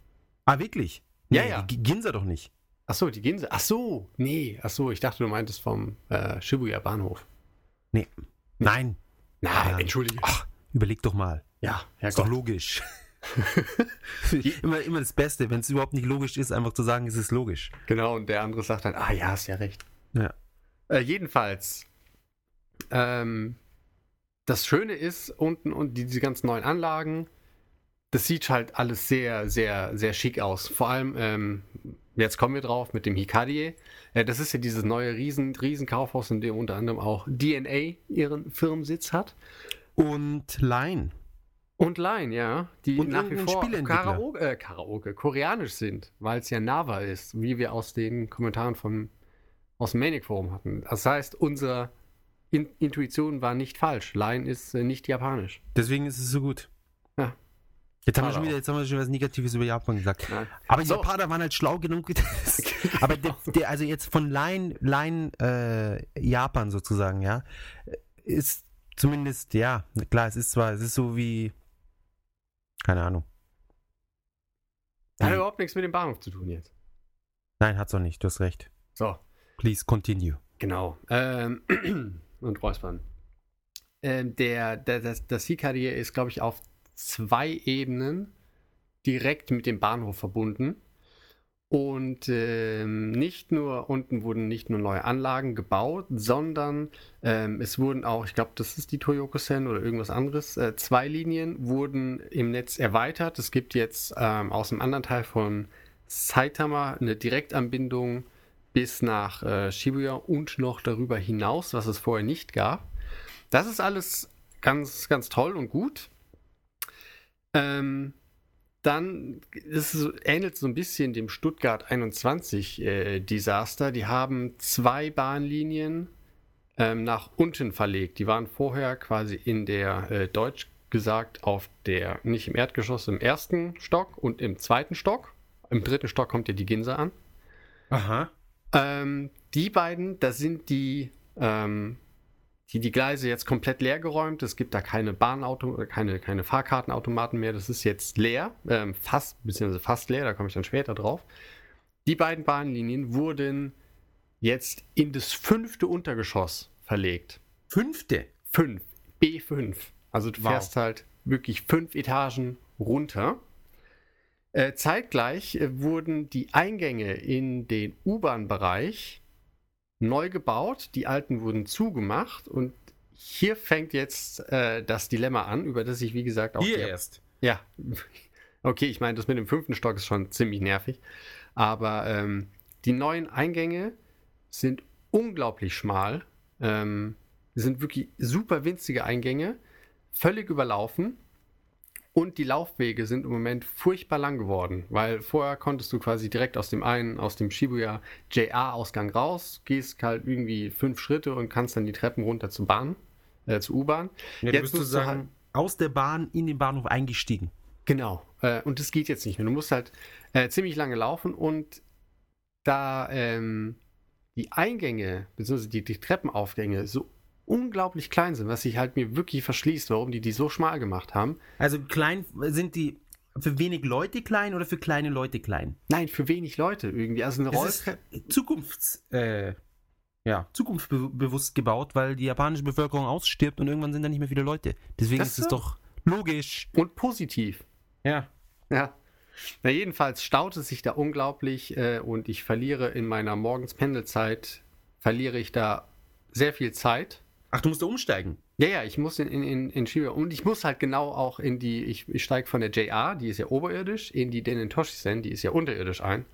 A: Ah, wirklich?
B: Ja,
A: Nee,
B: ja.
A: die Ginza doch nicht.
B: Ach so, die Ginza. Ach so, nee, ach so, ich dachte, du meintest vom äh, Shibuya Bahnhof.
A: Nee. Nein.
B: Na,
A: Ja.
B: entschuldige.
A: Ach, überleg doch mal.
B: ja,
A: Ist doch
B: Herrgott.
A: logisch. (laughs) (laughs) immer, immer das Beste, wenn es überhaupt nicht logisch ist, einfach zu sagen, es ist logisch.
B: Genau, und der andere sagt dann, ah ja, hast ja recht.
A: Ja.
B: Äh, jedenfalls, ähm, das Schöne ist, unten und diese ganzen neuen Anlagen, das sieht halt alles sehr, sehr, sehr schick aus. Vor allem, ähm, jetzt kommen wir drauf mit dem Hikadie. Äh, das ist ja dieses neue riesen, riesen Kaufhaus, in dem unter anderem auch DNA ihren Firmensitz hat.
A: Und Line.
B: Und Line, ja, die
A: Und
B: nach wie vor. Karaoke, äh, Karaoke, koreanisch sind, weil es ja Nava ist, wie wir aus den Kommentaren vom, aus dem Manic Forum hatten. Das heißt, unsere In Intuition war nicht falsch. Line ist äh, nicht japanisch.
A: Deswegen ist es so gut.
B: Ja.
A: Jetzt haben, wir schon wieder, jetzt haben wir schon was Negatives über Japan gesagt.
B: Nein.
A: Aber die
B: So.
A: Japaner waren halt schlau genug. (laughs) Aber der, der, also jetzt von Line, Line äh, Japan sozusagen, ja, ist zumindest, ja, klar, es ist zwar, es ist so wie, keine Ahnung.
B: Hat überhaupt nichts mit dem Bahnhof zu tun jetzt.
A: Nein, hat's auch nicht, du hast recht.
B: So,
A: Please continue.
B: genau. Ähm, (clears throat) und Räuspern. Ähm, der, der, das, das Hikari ist, glaube ich, auf zwei Ebenen direkt mit dem Bahnhof verbunden. Und ähm, nicht nur, unten wurden nicht nur neue Anlagen gebaut, sondern ähm, es wurden auch, ich glaube, das ist die Toyokusen oder irgendwas anderes, äh, zwei Linien wurden im Netz erweitert. Es gibt jetzt ähm, aus dem anderen Teil von Saitama eine Direktanbindung bis nach äh, Shibuya und noch darüber hinaus, was es vorher nicht gab. Das ist alles ganz, ganz toll und gut. Ähm, dann ist es, ähnelt so ein bisschen dem Stuttgart 21 äh, Desaster. Die haben zwei Bahnlinien ähm, nach unten verlegt. Die waren vorher quasi in der, äh, deutsch gesagt, auf der, nicht im Erdgeschoss, im ersten Stock und im zweiten Stock. Im dritten Stock kommt ja die Ginse an.
A: Aha.
B: Ähm, die beiden, das sind die, ähm, die, die Gleise jetzt komplett leer geräumt. Es gibt da keine Bahnauto, keine, keine Fahrkartenautomaten mehr. Das ist jetzt leer, ähm, fast, beziehungsweise fast leer, da komme ich dann später drauf. Die beiden Bahnlinien wurden jetzt in das fünfte Untergeschoss verlegt.
A: Fünfte.
B: Fünf. B5. Also du
A: Wow.
B: fährst halt wirklich fünf Etagen runter. Äh, zeitgleich äh, wurden die Eingänge in den U-Bahn-Bereich neu gebaut, die alten wurden zugemacht und hier fängt jetzt äh, das Dilemma an, über das ich, wie gesagt, auch
A: Hier
B: der-
A: erst.
B: ja, (laughs) okay, ich meine, das mit dem fünften Stock ist schon ziemlich nervig. Aber ähm, die neuen Eingänge sind unglaublich schmal. Ähm, sind wirklich super winzige Eingänge, völlig überlaufen. Und die Laufwege sind im Moment furchtbar lang geworden, weil vorher konntest du quasi direkt aus dem einen, aus dem Shibuya JR-Ausgang raus, gehst halt irgendwie fünf Schritte und kannst dann die Treppen runter zur Bahn, äh, zur U-Bahn.
A: Ja,
B: Jetzt musst du
A: sozusagen aus der Bahn in den Bahnhof eingestiegen.
B: Genau. Äh, und das geht jetzt nicht mehr. Du musst halt äh, ziemlich lange laufen und da ähm, die Eingänge, beziehungsweise die, die Treppenaufgänge so unglaublich klein sind, was sich halt mir wirklich verschließt, warum die die so schmal gemacht haben.
A: Also klein sind die für wenig Leute klein oder für kleine Leute klein?
B: Nein, für wenig Leute irgendwie. Also eine
A: ist
B: Rolltreppe.
A: Zukunfts, äh, ja, zukunftsbewusst gebaut, weil die japanische Bevölkerung ausstirbt und irgendwann sind da nicht mehr viele Leute. Deswegen
B: Das
A: ist es doch logisch.
B: Und positiv.
A: Ja.
B: Ja. Na, jedenfalls staut es sich da unglaublich äh, und ich verliere in meiner Morgens-Pendelzeit, verliere ich da sehr viel Zeit.
A: Ach, du musst da umsteigen.
B: Ja, ja, ich muss in, in, in, in Shibuya und ich muss halt genau auch in die, ich, ich steige von der JR, die ist ja oberirdisch, in die Denen Toshisen, die ist ja unterirdisch ein.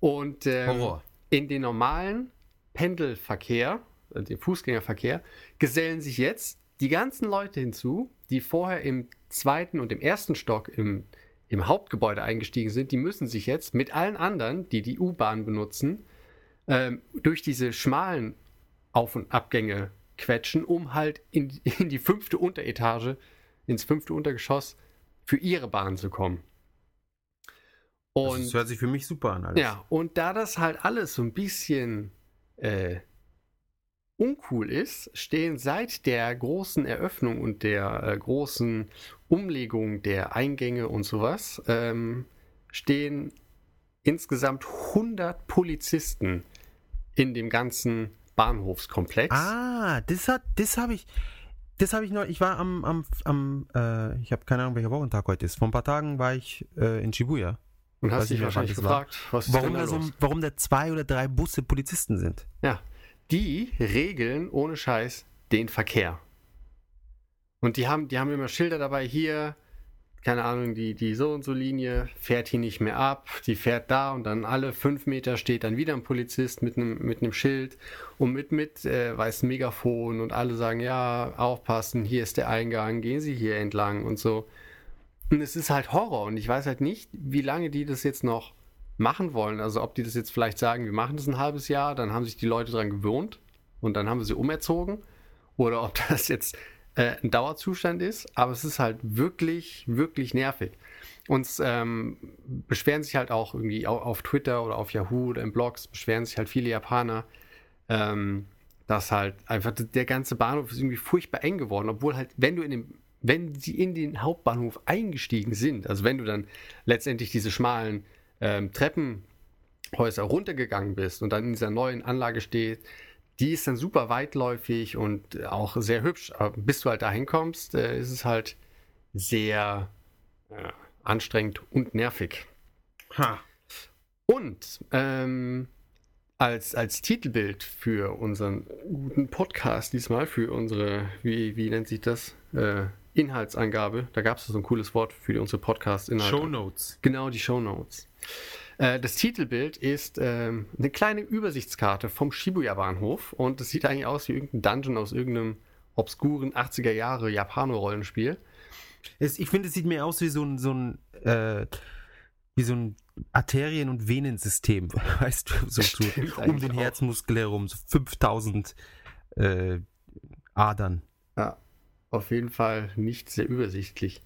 B: Und ähm, in den normalen Pendelverkehr, äh, den Fußgängerverkehr, gesellen sich jetzt die ganzen Leute hinzu, die vorher im zweiten und im ersten Stock im, im Hauptgebäude eingestiegen sind. Die müssen sich jetzt mit allen anderen, die die U-Bahn benutzen, ähm, durch diese schmalen Auf- und Abgänge quetschen, um halt in, (laughs) in die fünfte Unteretage, ins fünfte Untergeschoss für ihre Bahn zu kommen. Und
A: das hört sich für mich super an. Alles.
B: ja, und da das halt alles so ein bisschen äh, uncool ist, stehen seit der großen Eröffnung und der äh, großen Umlegung der Eingänge und sowas, ähm, stehen insgesamt 100 Polizisten in dem ganzen Bahnhofskomplex.
A: Ah, das hat, das habe ich, das habe ich noch. Ich war am, am, am äh, ich habe keine Ahnung, welcher Wochentag heute ist. Vor ein paar Tagen war ich äh, in Shibuya.
B: und hast dich wahrscheinlich gefragt, was
A: Warum
B: da
A: so, warum da zwei oder drei Busse Polizisten sind.
B: Ja, die regeln ohne Scheiß den Verkehr. Und die haben, die haben immer Schilder dabei, hier, keine Ahnung, die, die so und so Linie fährt hier nicht mehr ab, die fährt da und dann alle fünf Meter steht dann wieder ein Polizist mit einem, mit einem Schild und mit, mit äh, weißem Megafon und alle sagen, ja, aufpassen, hier ist der Eingang, gehen Sie hier entlang und so. Und es ist halt Horror und ich weiß halt nicht, wie lange die das jetzt noch machen wollen. Also ob die das jetzt vielleicht sagen, wir machen das ein halbes Jahr, dann haben sich die Leute dran gewöhnt und dann haben wir sie umerzogen. Oder ob (laughs) das jetzt äh, ein Dauerzustand ist. Aber es ist halt wirklich, wirklich nervig. Uns ähm, beschweren sich halt auch irgendwie au- auf Twitter oder auf Yahoo oder in Blogs, beschweren sich halt viele Japaner, ähm, dass halt einfach der ganze Bahnhof ist irgendwie furchtbar eng geworden, obwohl halt, wenn du in dem, wenn sie in den Hauptbahnhof eingestiegen sind, also wenn du dann letztendlich diese schmalen ähm, Treppenhäuser runtergegangen bist und dann in dieser neuen Anlage steht, die ist dann super weitläufig und auch sehr hübsch. Aber bis du halt da hinkommst, äh, ist es halt sehr äh, anstrengend und nervig.
A: Ha.
B: Und ähm, als, als Titelbild für unseren guten Podcast diesmal, für unsere, wie, wie nennt sich das? Äh, Inhaltsangabe. Da gab es so ein cooles Wort für unsere Podcast-Inhalte.
A: Show Notes.
B: Genau, die Shownotes. Äh, das Titelbild ist ähm, eine kleine Übersichtskarte vom Shibuya-Bahnhof und es sieht eigentlich aus wie irgendein Dungeon aus irgendeinem obskuren 80er Jahre Japano-Rollenspiel.
A: Ich finde, es sieht mir aus wie so ein, so ein, äh, wie so ein Arterien- und Venensystem, (laughs) weißt du, so, so um den
B: auch.
A: Herzmuskel herum, so 5000 äh, Adern.
B: Ja, auf jeden Fall nicht sehr übersichtlich.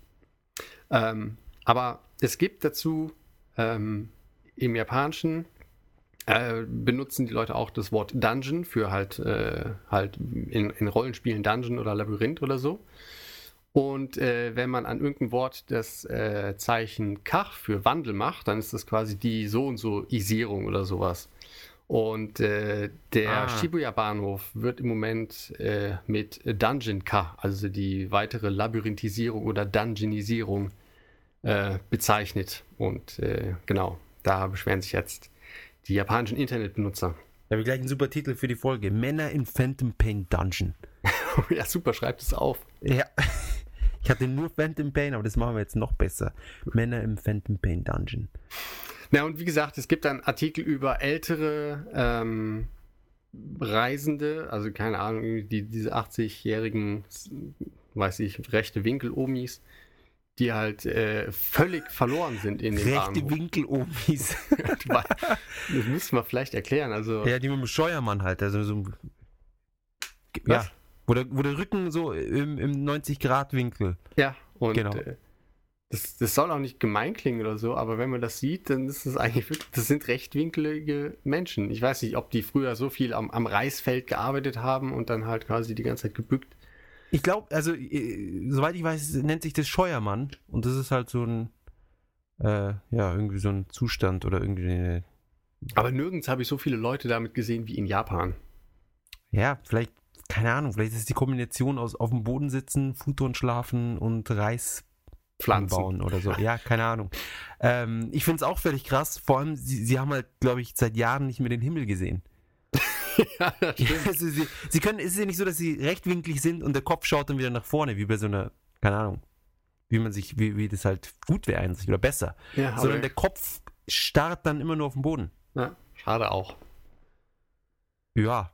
B: Ähm, aber es gibt dazu ähm, im Japanischen äh, benutzen die Leute auch das Wort Dungeon für halt, äh, halt in, in Rollenspielen Dungeon oder Labyrinth oder so. Und äh, wenn man an irgendein Wort das äh, Zeichen Kach für Wandel macht, dann ist das quasi die so und so Isierung oder sowas. Und äh, der
A: Ah.
B: Shibuya Bahnhof wird im Moment äh, mit Dungeon Ka, also die weitere Labyrinthisierung oder Dungeonisierung bezeichnet. Und genau, da beschweren sich jetzt die japanischen Internetbenutzer.
A: Da habe ich gleich einen super Titel für die Folge. Männer im Phantom Pain Dungeon. (laughs)
B: ja, super, schreibt es auf.
A: Ja. (laughs) Ich hatte nur Phantom Pain, aber das machen wir jetzt noch besser. Männer im Phantom Pain Dungeon.
B: Na, und wie gesagt, es gibt einen Artikel über ältere ähm, Reisende, also keine Ahnung, die, diese 80-jährigen, weiß ich, rechte Winkel-Omis, die halt äh, völlig verloren sind in dem
A: Rechte. Winkel-Omis. (laughs)
B: das müssen wir vielleicht erklären. Also,
A: ja, die mit dem Scheuermann halt. Also so ein,
B: Was?
A: ja, wo der, wo der Rücken so im, im 90-Grad-Winkel.
B: Ja, und
A: Genau.
B: äh, das, das soll auch nicht gemein klingen oder so, aber wenn man das sieht, dann ist es eigentlich wirklich, das sind rechtwinklige Menschen. Ich weiß nicht, ob die früher so viel am, am Reisfeld gearbeitet haben und dann halt quasi die ganze Zeit gebückt.
A: Ich glaube, also, äh, soweit ich weiß, nennt sich das Scheuermann. Und das ist halt so ein, äh, ja, irgendwie so ein Zustand oder irgendwie eine,
B: Aber nirgends habe ich so viele Leute damit gesehen wie in Japan.
A: ja, vielleicht, keine Ahnung, vielleicht ist es die Kombination aus auf dem Boden sitzen, Futon schlafen und Reis
B: Pflanzen.
A: bauen oder so. Ja, keine Ahnung. Ähm, ich finde es auch völlig krass. Vor allem, sie, sie haben halt, glaube ich, seit Jahren nicht mehr den Himmel gesehen. (laughs)
B: ja, das stimmt.
A: Also sie, sie können, es ist ja nicht so, dass sie rechtwinklig sind und der Kopf schaut dann wieder nach vorne, wie bei so einer, keine Ahnung, wie man sich, wie, wie das halt gut wäre eigentlich oder besser.
B: Ja,
A: Sondern der Kopf starrt dann immer nur auf den Boden.
B: ja, schade auch.
A: Ja.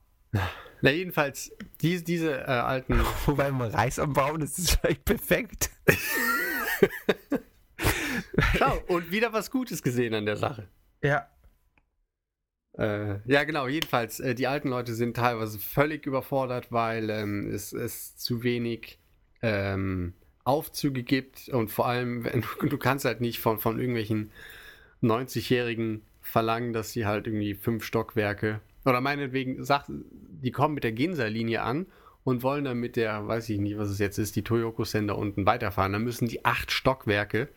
B: Na, jedenfalls, die, diese äh, alten. (laughs)
A: Wobei man Reis am Bauen ist, ist vielleicht perfekt. (laughs)
B: Schau, und wieder was Gutes gesehen an der Sache.
A: Ja.
B: Äh, ja, genau. Jedenfalls, äh, die alten Leute sind teilweise völlig überfordert, weil ähm, es, es zu wenig ähm, Aufzüge gibt und vor allem, (laughs) wenn du, kannst halt nicht von, von irgendwelchen 90-Jährigen verlangen, dass sie halt irgendwie fünf Stockwerke oder meinetwegen, sagt, die kommen mit der Ginza-Linie an und wollen dann mit der, weiß ich nicht, was es jetzt ist, die Toyoko-Sender unten weiterfahren. Dann müssen die acht Stockwerke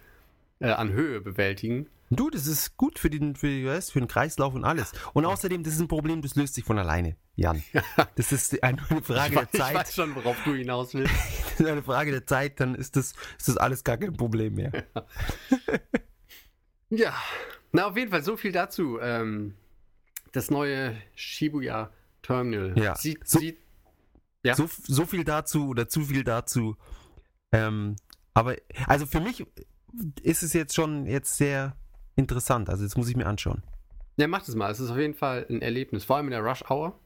B: äh, an Höhe bewältigen.
A: Du, das ist gut für den, für, für den Kreislauf und alles. Und außerdem, das ist ein Problem, das löst sich von alleine, Jan. Das ist eine Frage
B: ich, weiß,
A: der
B: ich
A: Zeit.
B: weiß schon, worauf du hinaus willst. (laughs)
A: Das ist eine Frage der Zeit, dann ist das, ist das alles gar kein Problem mehr.
B: Ja, na auf jeden Fall so viel dazu. Ähm, das neue Shibuya Terminal.
A: Ja,
B: Sieht,
A: so-
B: sieht, Ja.
A: So, so viel dazu oder zu viel dazu. Ähm, aber also für mich ist es jetzt schon jetzt sehr interessant. Also jetzt muss ich mir anschauen.
B: ja, macht es mal. Es ist auf jeden Fall ein Erlebnis. Vor allem in der Rush Hour.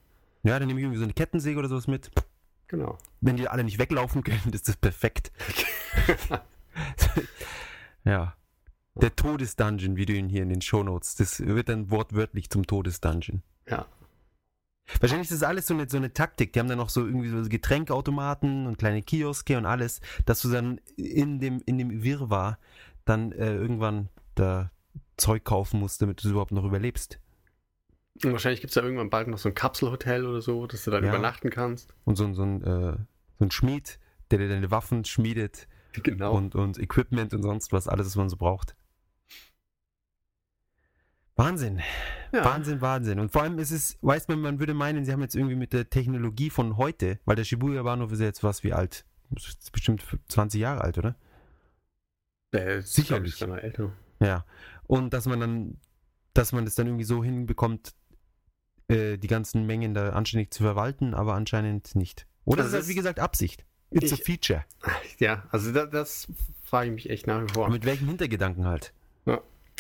A: Ja, dann nehme ich irgendwie so eine Kettensäge oder sowas mit.
B: Genau.
A: Wenn die alle nicht weglaufen können, (laughs) ist das perfekt. ja. Der Todesdungeon, wie du ihn hier in den Shownotes, das wird dann wortwörtlich zum Todesdungeon.
B: Ja.
A: Wahrscheinlich ist das alles so eine, so eine Taktik. Die haben dann noch so irgendwie so Getränkautomaten und kleine Kioske und alles, dass du dann in dem, in dem Wirrwarr dann äh, irgendwann da Zeug kaufen musst, damit du es überhaupt noch überlebst.
B: Und wahrscheinlich gibt es da irgendwann bald noch so ein Kapselhotel oder so, dass du dann
A: Ja.
B: übernachten kannst.
A: Und so, ein- so, ein, äh, so ein Schmied, der dir deine Waffen schmiedet
B: Genau.
A: und, und Equipment und sonst was, alles, was man so braucht. Wahnsinn.
B: ja.
A: Wahnsinn, Wahnsinn. Und vor allem ist es, weiß man, man würde meinen, sie haben jetzt irgendwie mit der Technologie von heute, weil der Shibuya Bahnhof ist ja jetzt was wie alt. Bestimmt 20 Jahre alt, oder?
B: Der ist,
A: Sicherlich.
B: ich, älter.
A: Ja. Und dass man dann dass man das dann irgendwie so hinbekommt, äh, die ganzen Mengen da anständig zu verwalten, aber anscheinend nicht. Oder
B: Also
A: es ist halt,
B: das-
A: wie gesagt, Absicht. It's a
B: Ich-
A: feature. (laughs)
B: Ja, also das, das frage ich mich echt nach wie vor.
A: Aber mit welchem Hintergedanken halt?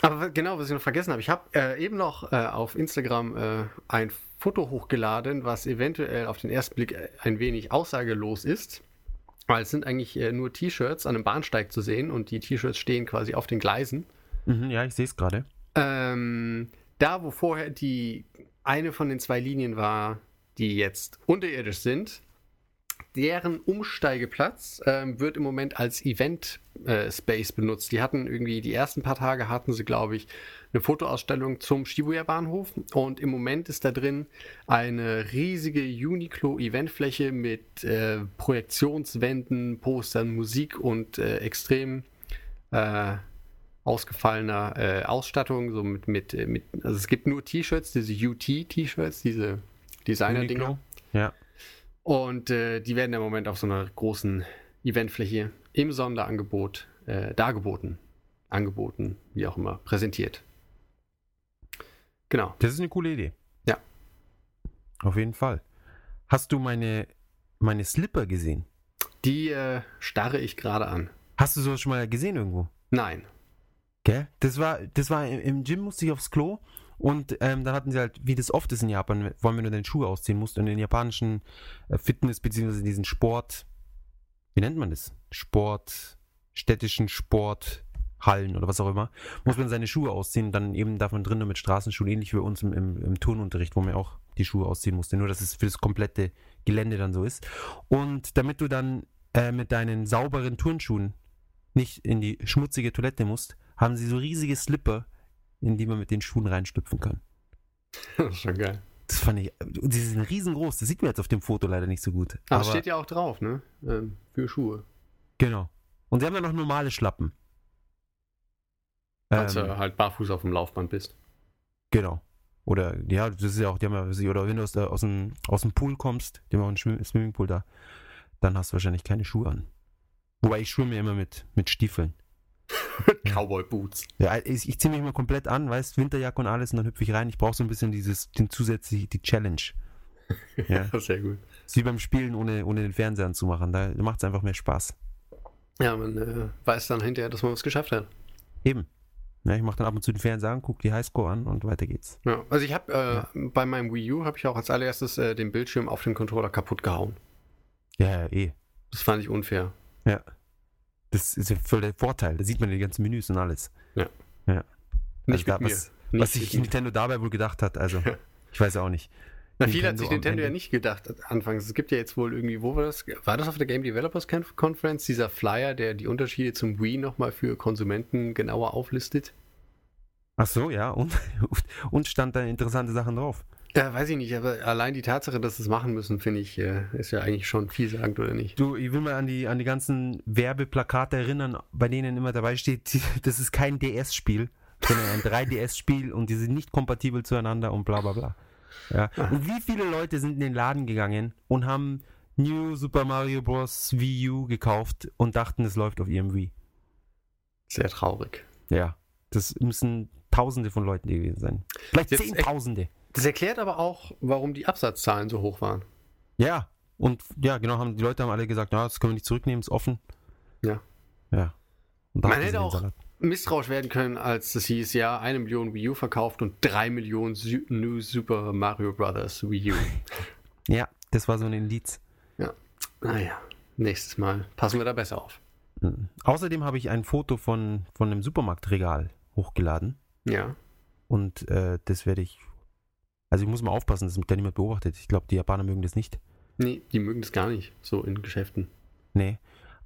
B: Aber genau, was ich noch vergessen habe, ich habe äh, eben noch äh, auf Instagram äh, ein Foto hochgeladen, was eventuell auf den ersten Blick äh, ein wenig aussagelos ist. Weil es sind eigentlich äh, nur T-Shirts an einem Bahnsteig zu sehen und die T-Shirts stehen quasi auf den Gleisen.
A: Mhm, ja, ich sehe es gerade.
B: Ähm, da, wo vorher die eine von den zwei Linien war, die jetzt unterirdisch sind, deren Umsteigeplatz ähm, wird im Moment als Event-Space benutzt. Die hatten irgendwie, die ersten paar Tage hatten sie, glaube ich, eine Fotoausstellung zum Shibuya-Bahnhof und im Moment ist da drin eine riesige Uniqlo-Eventfläche mit äh, Projektionswänden, Postern, Musik und äh, extrem äh, ausgefallener äh, Ausstattung, so mit, mit, äh, mit, also es gibt nur T-Shirts, diese UT-T-Shirts, diese Designer-Dinger.
A: Ja.
B: Und äh, die werden im Moment auf so einer großen Eventfläche im Sonderangebot äh, dargeboten, angeboten, wie auch immer, präsentiert. Genau.
A: Das ist eine coole Idee.
B: Ja.
A: Auf jeden Fall. Hast du meine, meine Slipper gesehen?
B: Die äh, starre ich gerade an.
A: Hast du sowas schon mal gesehen irgendwo?
B: Nein.
A: Gell? Das war, das war im- im Gym, musste ich aufs Klo und ähm, dann hatten sie halt, wie das oft ist in Japan, vor allem wenn du deine Schuhe ausziehen musst und in den japanischen äh, Fitness- bzw. diesen Sport, wie nennt man das? Sport, städtischen Sporthallen oder was auch immer, muss man seine Schuhe ausziehen dann eben darf man drinnen mit Straßenschuhen, ähnlich wie bei uns im, im, im Turnunterricht, wo man auch die Schuhe ausziehen musste, nur dass es für das komplette Gelände dann so ist. Und damit du dann äh, mit deinen sauberen Turnschuhen nicht in die schmutzige Toilette musst, haben sie so riesige Slipper, in die man mit den Schuhen reinstüpfen kann.
B: Das (laughs) ist schon geil.
A: Das fand ich, und sie sind riesengroß, das sieht man jetzt auf dem Foto leider nicht so gut.
B: Aber, steht ja auch drauf, ne? Ähm, für Schuhe.
A: Genau. Und sie haben dann noch normale Schlappen.
B: Falls
A: Ähm,
B: du halt barfuß auf dem Laufband bist.
A: Genau. Oder, ja, das ist ja auch, die haben ja, oder wenn du aus, der, aus, dem, aus dem Pool kommst, die haben auch einen Schwimm Swimmingpool da, dann hast du wahrscheinlich keine Schuhe an. Wobei ich schwimme ja immer mit, mit Stiefeln.
B: Cowboy Boots. (laughs)
A: Ja, ich, ich ziehe mich mal komplett an, weißt, Winterjacke und alles und dann hüpfe ich rein. Ich brauche so ein bisschen dieses, den zusätzlich, die Challenge. (laughs) Ja.
B: Sehr gut.
A: ist wie beim Spielen, ohne, ohne den Fernseher anzumachen. Da macht es einfach mehr Spaß.
B: Ja, man äh, weiß dann hinterher, dass man was geschafft hat.
A: Eben. Ja, ich mache dann ab und zu den Fernseher an, gucke die Highscore an und weiter geht's.
B: Ja, also ich habe äh, bei meinem Wii U habe ich auch als allererstes äh, den Bildschirm auf den Controller kaputt gehauen.
A: Ja, ja, eh.
B: Das fand ich unfair.
A: Ja. Das ist ja voll der Vorteil. Da sieht man die ganzen Menüs und alles.
B: Nicht
A: Also
B: mit
A: da,
B: mir.
A: was,
B: Nicht
A: was sich
B: mit mir.
A: Nintendo dabei wohl gedacht hat, also ich weiß auch nicht.
B: Na, viel hat
A: Nintendo
B: sich Nintendo ja nicht gedacht anfangs. Es gibt ja jetzt wohl irgendwie, wo war das? War das auf der Game Developers Conf- Conference, dieser Flyer, der die Unterschiede zum Wii nochmal für Konsumenten genauer auflistet?
A: Ach so, ja, und, (laughs) und stand da interessante Sachen drauf.
B: Ja, weiß ich nicht, aber allein die Tatsache, dass sie es machen müssen, finde ich, äh, ist ja eigentlich schon vielsagend, oder nicht?
A: Du, ich will mal an die, an die ganzen Werbeplakate erinnern, bei denen immer dabei steht, das ist kein DS-Spiel, sondern ein 3DS-Spiel und die sind nicht kompatibel zueinander und bla bla bla. Ja. Und wie viele Leute sind in den Laden gegangen und haben New Super Mario Bros. Wii U gekauft und dachten, es läuft auf ihrem Wii?
B: Sehr traurig.
A: Ja, das müssen Tausende von Leuten gewesen sein. Vielleicht Zehntausende.
B: Das erklärt aber auch, warum die Absatzzahlen so hoch waren.
A: Ja, und ja, genau, haben, die Leute haben alle gesagt, na, das können wir nicht zurücknehmen, ist offen.
B: Ja.
A: Ja.
B: Man hätte auch
A: Salat.
B: misstrauisch werden können, als es hieß, ja, eine Million Wii U verkauft und drei Millionen Su New Super Mario Brothers Wii U. (laughs)
A: Ja, das war so ein Indiz.
B: naja, nächstes Mal passen wir da besser auf.
A: Mhm. Außerdem habe ich ein Foto von, von einem Supermarktregal hochgeladen
B: Ja.
A: und äh, das werde ich. Also ich muss mal aufpassen, dass mich da niemand beobachtet. Ich glaube, die Japaner mögen das nicht.
B: Nee, die mögen das gar nicht, so in Geschäften.
A: Nee.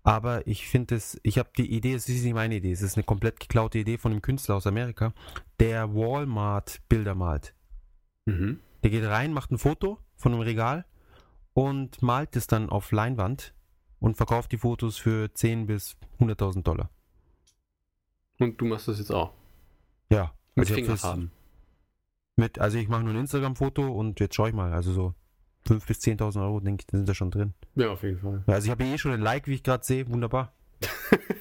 A: Aber ich finde es, ich habe die Idee, es ist nicht meine Idee, es ist eine komplett geklaute Idee von einem Künstler aus Amerika, der Walmart-Bilder malt.
B: Mhm.
A: Der geht rein, macht ein Foto von einem Regal und malt es dann auf Leinwand und verkauft die Fotos für 10.000 bis 100.000 Dollar.
B: Und du machst das jetzt auch.
A: Ja.
B: Mit
A: also
B: Fingerfarben.
A: Mit, also ich mache nur ein Instagram-Foto und jetzt schaue ich mal, also so 5.000 bis 10.000 Euro, denke ich, sind da schon drin.
B: Ja, auf jeden Fall.
A: Also ich habe eh schon ein Like, wie ich gerade sehe, wunderbar. (laughs)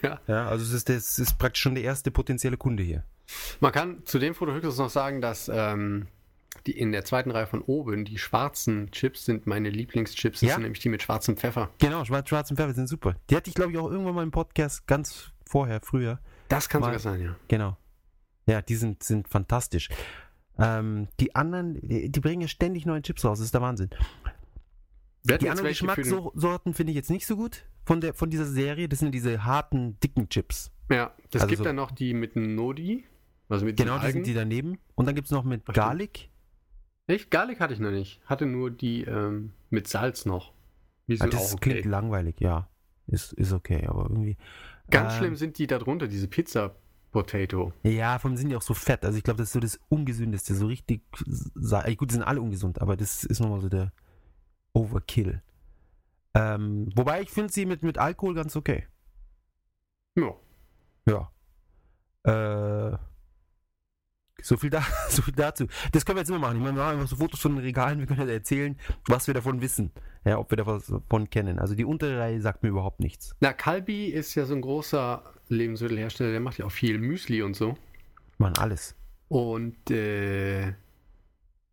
B: Ja.
A: Ja, also es ist, das ist praktisch schon der erste potenzielle Kunde hier.
B: Man kann zu dem Foto höchstens noch sagen, dass ähm, die in der zweiten Reihe von oben, die schwarzen Chips sind meine Lieblingschips. Das
A: Ja?
B: sind nämlich die mit schwarzem Pfeffer.
A: Genau, Schwarz, Schwarz und Pfeffer sind super. Die hatte ich, glaube ich, auch irgendwann mal im Podcast ganz vorher, früher.
B: Das kann
A: Mal-
B: sogar sein, ja.
A: Genau. Ja, die sind, sind fantastisch. Ähm, die anderen, die, die bringen ja ständig neue Chips raus. Das ist der Wahnsinn.
B: Wir
A: Die anderen Geschmackssorten finde ich jetzt nicht so gut von, der, von dieser Serie. Das sind diese harten, dicken Chips.
B: Ja, das
A: Also
B: gibt
A: so-
B: dann noch die mit Nodi. Also mit
A: Genau, die sind die daneben. Und dann gibt es noch mit
B: Ach.
A: Garlic.
B: Echt? Garlic hatte ich noch nicht. Hatte nur die ähm, mit Salz noch. Die
A: Ja,
B: sind
A: das
B: okay.
A: klingt langweilig, ja. Ist, ist okay, aber irgendwie.
B: Ganz
A: ähm,
B: schlimm sind die da drunter, diese Pizza Potato.
A: Ja, vor allem sind die auch so fett. Also ich glaube, das ist so das Ungesündeste. So richtig. Gut, die sind alle ungesund, aber das ist nochmal so der Overkill. Ähm, wobei ich finde sie mit, mit Alkohol ganz okay.
B: Ja.
A: Ja. Äh, so viel, da, (laughs) so viel dazu. Das können wir jetzt immer machen. Ich meine, wir machen einfach so Fotos von den Regalen. Wir können ja erzählen, was wir davon wissen. Ja, ob wir davon kennen. Also die untere Reihe sagt mir überhaupt nichts.
B: Na, Calbi ist ja so ein großer Lebensmittelhersteller, der macht ja auch viel Müsli und so.
A: Man, alles.
B: Und äh,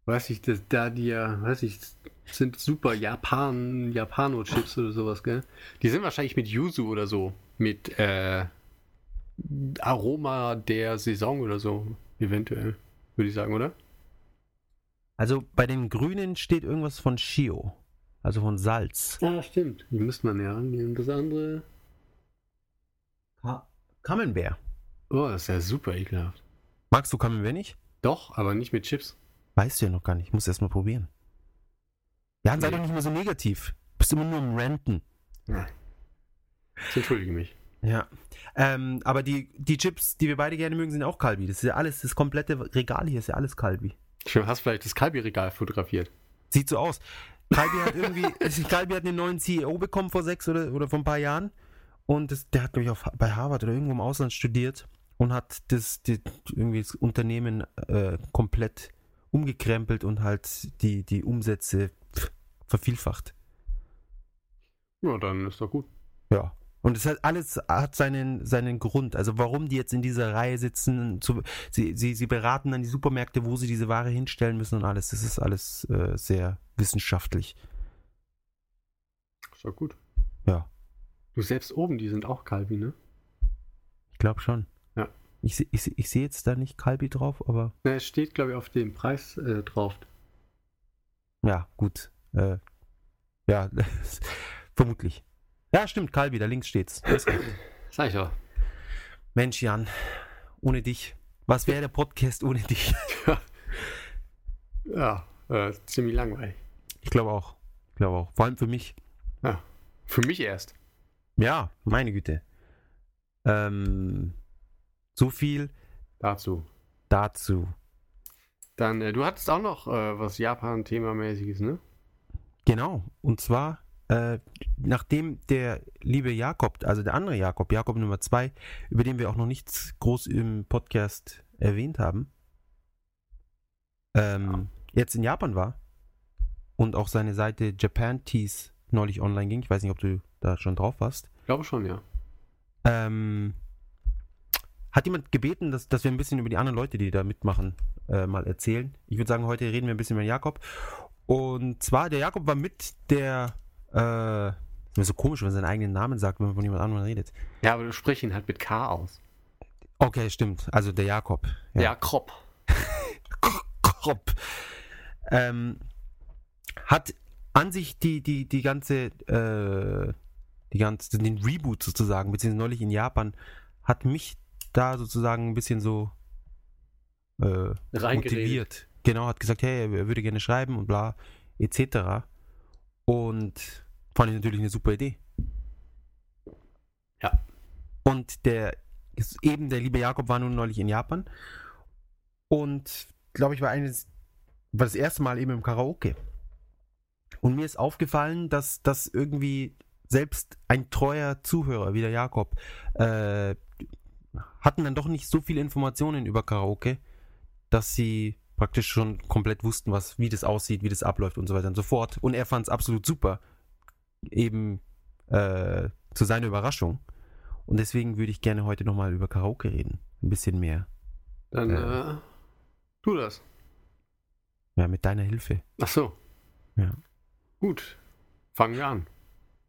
B: weiß ich, das, da die ja, weiß ich, sind super Japan, Japano-Chips oder sowas, gell? Die sind wahrscheinlich mit Yuzu oder so. Mit äh, Aroma der Saison oder so, eventuell. Würde ich sagen, oder?
A: Also bei den Grünen steht irgendwas von Shio. Also von Salz.
B: Ja, stimmt. Die müsste man ja angehen. Das andere.
A: Ka Camembert.
B: Oh, das ist ja super ekelhaft.
A: Magst du Camembert nicht?
B: Doch, aber nicht mit Chips.
A: Weißt du ja noch gar nicht. Ich muss erst mal probieren. Jan, sei
B: Nee.
A: doch nicht mehr so negativ. Bist immer nur im Ranten.
B: Nein. Ich entschuldige mich.
A: Ja. Ähm, aber die, die Chips, die wir beide gerne mögen, sind auch Kalbi. Das ist ja alles, das komplette Regal hier ist ja alles Kalbi.
B: Du hast vielleicht das Kalbi-Regal fotografiert.
A: Sieht so aus. Kalbi hat irgendwie, (laughs) Kalbi hat einen neuen CEO bekommen vor sechs oder, oder vor ein paar Jahren. Und das, der hat, glaube ich, auf, bei Harvard oder irgendwo im Ausland studiert und hat das, die, irgendwie das Unternehmen äh, komplett umgekrempelt und halt die, die Umsätze vervielfacht.
B: Ja, dann ist doch gut.
A: Ja. Und es hat alles hat seinen, seinen Grund. Also warum die jetzt in dieser Reihe sitzen, zu, sie, sie, sie beraten dann die Supermärkte, wo sie diese Ware hinstellen müssen und alles. Das ist alles äh, sehr wissenschaftlich.
B: Ist doch gut.
A: Ja.
B: Du selbst oben, die sind auch Kalbi, ne?
A: Ich glaube schon.
B: Ja.
A: Ich, ich, ich sehe jetzt da nicht Kalbi drauf, aber
B: Na, es steht, glaube ich, auf dem Preis äh, drauf.
A: ja, gut. Äh, ja, (laughs) vermutlich. Ja, stimmt, Kalbi, da links steht's.
B: Sag ich doch.
A: Mensch, Jan, ohne dich. Was wäre der Podcast ohne dich? (laughs)
B: Ja, äh, ziemlich langweilig.
A: Ich glaube auch. Ich glaube auch. Vor allem für mich.
B: Ja, für mich erst.
A: Ja, meine Güte. Ähm, so viel
B: Dazu.
A: dazu.
B: Dann, äh, du hattest auch noch äh, was Japan-Themamäßiges, ne?
A: Genau. Und zwar, äh, nachdem der liebe Jakob, also der andere Jakob, Jakob Nummer zwei, über den wir auch noch nichts groß im Podcast erwähnt haben, ähm, jetzt in Japan war und auch seine Seite Japan Teas neulich online ging. Ich weiß nicht, ob du da schon drauf warst.
B: Ich glaube schon, ja.
A: Ähm, hat jemand gebeten, dass, dass wir ein bisschen über die anderen Leute, die da mitmachen, äh, mal erzählen. Ich würde sagen, heute reden wir ein bisschen über Jakob. Und zwar, der Jakob war mit der, äh, ist so komisch, wenn man seinen eigenen Namen sagt, wenn man von jemand anderem redet.
B: Ja, aber du sprichst ihn halt mit K aus.
A: Okay, stimmt. Also der Jakob.
B: Ja, Krop.
A: Jakob. (laughs) Ähm, hat an sich die, die, die ganze, äh, die ganze, den Reboot sozusagen, beziehungsweise neulich in Japan, hat mich da sozusagen ein bisschen so äh, motiviert. Genau, hat gesagt, hey, er würde gerne schreiben und bla, etc. Und fand ich natürlich eine super Idee.
B: Ja.
A: Und der, eben der liebe Jakob war nun neulich in Japan und glaube ich war eines, war das erste Mal eben im Karaoke. Und mir ist aufgefallen, dass das irgendwie selbst ein treuer Zuhörer wie der Jakob äh, hatten dann doch nicht so viele Informationen über Karaoke, dass sie praktisch schon komplett wussten, was, wie das aussieht, wie das abläuft und so weiter und so fort. Und er fand es absolut super. Eben äh, zu seiner Überraschung. Und deswegen würde ich gerne heute nochmal über Karaoke reden. Ein bisschen mehr.
B: Dann
A: Äh.
B: äh, tu das.
A: Ja, mit deiner Hilfe.
B: Ach so.
A: Ja.
B: Gut. Fangen wir an.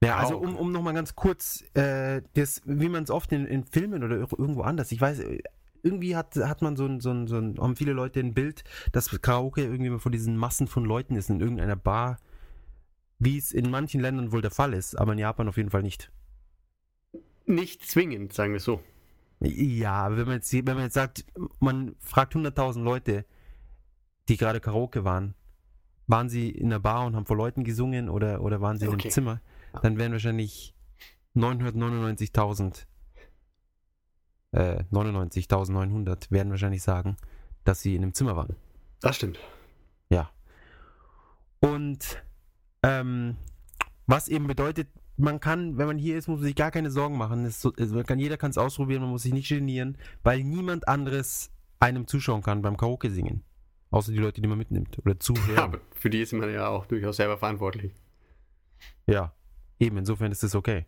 A: Ja, also um, um nochmal ganz kurz, äh, das, wie man es oft in, in Filmen oder ir- irgendwo anders, ich weiß, äh, irgendwie hat, hat man so ein, so ein, so ein, haben viele Leute ein Bild, dass Karaoke irgendwie immer vor diesen Massen von Leuten ist in irgendeiner Bar, wie es in manchen Ländern wohl der Fall ist, aber in Japan auf jeden Fall nicht.
B: Nicht zwingend, sagen wir es so.
A: Ja, aber wenn man jetzt, wenn man jetzt sagt, man fragt 100.000 Leute, die gerade Karaoke waren, waren sie in einer Bar und haben vor Leuten gesungen oder, oder waren sie in
B: Okay.
A: einem Zimmer, dann wären wahrscheinlich 999.000, äh, 99.900 werden wahrscheinlich sagen, dass sie in einem Zimmer waren.
B: Das stimmt.
A: Und ähm, was eben bedeutet, man kann, wenn man hier ist, muss man sich gar keine Sorgen machen. Es, man kann, jeder kann es ausprobieren, man muss sich nicht genieren, weil niemand anderes einem zuschauen kann beim Karaoke singen. Außer die Leute, die man mitnimmt oder
B: Ja, (laughs)
A: zuhören.
B: aber für die ist man ja auch durchaus selber verantwortlich.
A: Ja, eben, insofern ist es okay.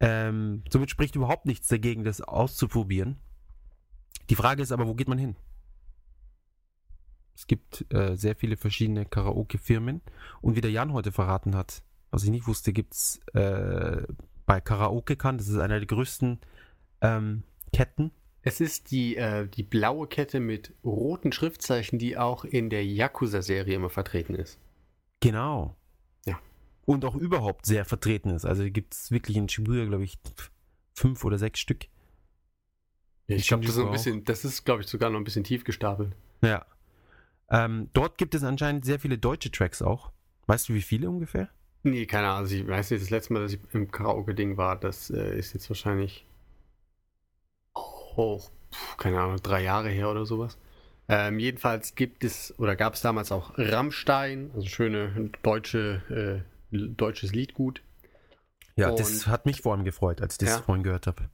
A: Ähm, somit spricht überhaupt nichts dagegen, das auszuprobieren. Die Frage ist aber, wo geht man hin? Es gibt äh, sehr viele verschiedene Karaoke-Firmen und wie der Jan heute verraten hat, was ich nicht wusste, gibt es äh, bei Karaoke Kann, das ist einer der größten ähm, Ketten.
B: Es ist die, äh, die blaue Kette mit roten Schriftzeichen, die auch in der Yakuza-Serie immer vertreten ist.
A: Genau.
B: Ja.
A: Und auch überhaupt sehr vertreten ist. Also gibt es wirklich in Shibuya, glaube ich, fünf oder sechs Stück.
B: Ich glaube, das ist, ein
A: auch.
B: bisschen, das ist, glaube ich, sogar noch ein bisschen tief gestapelt.
A: Ja. Ähm, dort gibt es anscheinend sehr viele deutsche Tracks auch. Weißt du, wie viele ungefähr?
B: Nee, keine Ahnung. Also ich weiß nicht, das letzte Mal, dass ich im Karaoke-Ding war, das äh, ist jetzt wahrscheinlich. Oh, pf, keine Ahnung, drei Jahre her oder sowas. Ähm, jedenfalls gibt es oder gab es damals auch Rammstein, also schöne deutsche, äh, deutsches Liedgut.
A: Ja,
B: Und-
A: das hat mich vor allem gefreut, als ich das
B: Ja.
A: vorhin gehört habe.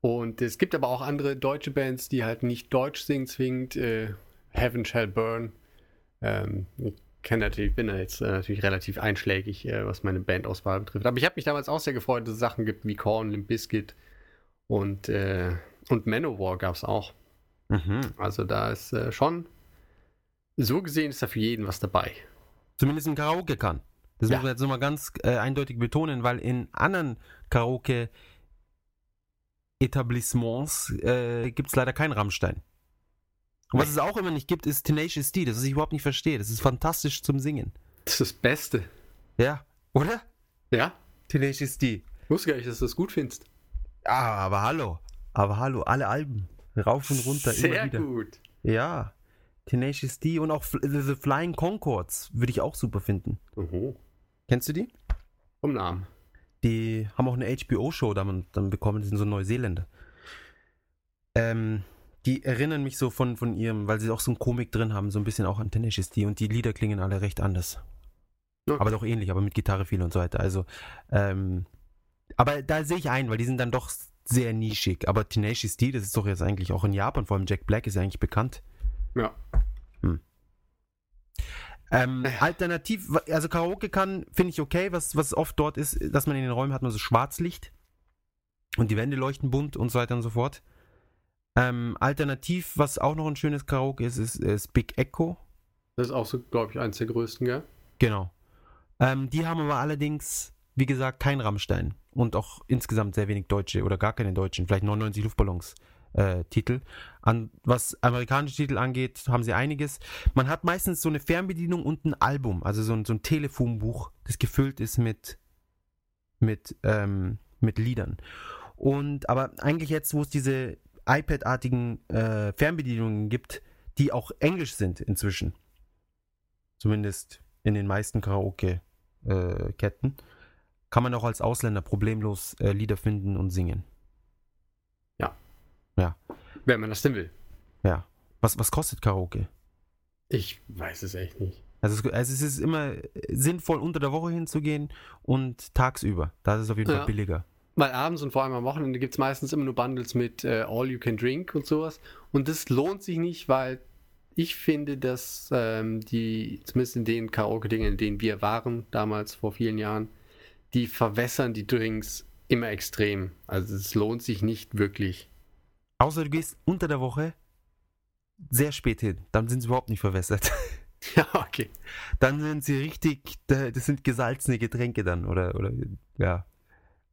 B: Und es gibt aber auch andere deutsche Bands, die halt nicht Deutsch singen zwingend. Äh, Heaven Shall Burn. Ähm, ich kenn natürlich, bin da jetzt äh, natürlich relativ einschlägig, äh, was meine Bandauswahl betrifft. Aber ich habe mich damals auch sehr gefreut, dass es Sachen gibt wie Korn, Limp Bizkit und, äh, und Manowar gab es auch.
A: Mhm.
B: Also da ist äh, schon, so gesehen ist da für jeden was dabei.
A: Zumindest im Karaoke kann. Das
B: Ja.
A: muss man jetzt nochmal ganz äh, eindeutig betonen, weil in anderen Karaoke Etablissements äh, gibt es leider keinen Rammstein. Und was es auch immer nicht gibt, ist Tenacious D, das was ich überhaupt nicht verstehe. Das ist fantastisch zum Singen.
B: Das ist das Beste.
A: Ja, oder?
B: Ja?
A: Tenacious D.
B: Ich wusste gar nicht, dass du das gut findest.
A: Ah, aber hallo. Aber hallo, alle Alben. Rauf und runter,
B: Sehr
A: immer wieder.
B: gut.
A: Ja. Tenacious D und auch The Flying Concords würde ich auch super finden.
B: Mhm.
A: Kennst du die?
B: Vom Namen.
A: Die haben auch eine HBO-Show dann, dann bekommen, die sind so Neuseeländer. Ähm, die erinnern mich so von, von ihrem, weil sie auch so einen Komik drin haben, so ein bisschen auch an Tenacious D und die Lieder klingen alle recht anders.
B: Okay.
A: Aber doch ähnlich, aber mit Gitarre viel und so weiter. Also, ähm, aber da sehe ich ein, weil die sind dann doch sehr nischig. Aber Tenacious D, das ist doch jetzt eigentlich auch in Japan, vor allem Jack Black ist ja eigentlich bekannt.
B: Ja.
A: Ähm. Alternativ, also Karaoke kann, finde ich okay, was, was oft dort ist, dass man in den Räumen hat man so Schwarzlicht und die Wände leuchten bunt und so weiter und so fort. Ähm, alternativ, was auch noch ein schönes Karaoke ist, ist, ist Big Echo.
B: Das ist auch so, glaube ich, eins der größten, gell?
A: Genau. Ähm, die haben aber allerdings, wie gesagt, kein Rammstein und auch insgesamt sehr wenig Deutsche oder gar keine Deutschen, vielleicht 99 Luftballons. Äh, Titel. An, was amerikanische Titel angeht, haben sie einiges. Man hat meistens so eine Fernbedienung und ein Album, also so ein, so ein Telefonbuch, das gefüllt ist mit, mit, ähm, mit Liedern. Und aber eigentlich jetzt, wo es diese iPad-artigen äh, Fernbedienungen gibt, die auch Englisch sind inzwischen, zumindest in den meisten Karaoke-Ketten, kann man auch als Ausländer problemlos äh, Lieder finden und singen.
B: Wenn man das denn will.
A: Ja. Was, was kostet Karaoke?
B: Ich weiß es echt nicht.
A: Also es, also es ist immer sinnvoll, unter der Woche hinzugehen und tagsüber. Da ist es auf jeden
B: Ja.
A: Fall billiger.
B: Weil abends und vor allem am Wochenende gibt es meistens immer nur Bundles mit äh, All You Can Drink und sowas. Und das lohnt sich nicht, weil ich finde, dass ähm, die, zumindest in den Karaoke-Dingen, in denen wir waren, damals vor vielen Jahren, die verwässern die Drinks immer extrem. Also es lohnt sich nicht wirklich.
A: Außer du gehst unter der Woche sehr spät hin. Dann sind sie überhaupt nicht verwässert. (laughs)
B: Ja, okay.
A: Dann sind sie richtig, da- das sind gesalzene Getränke dann oder, oder ja,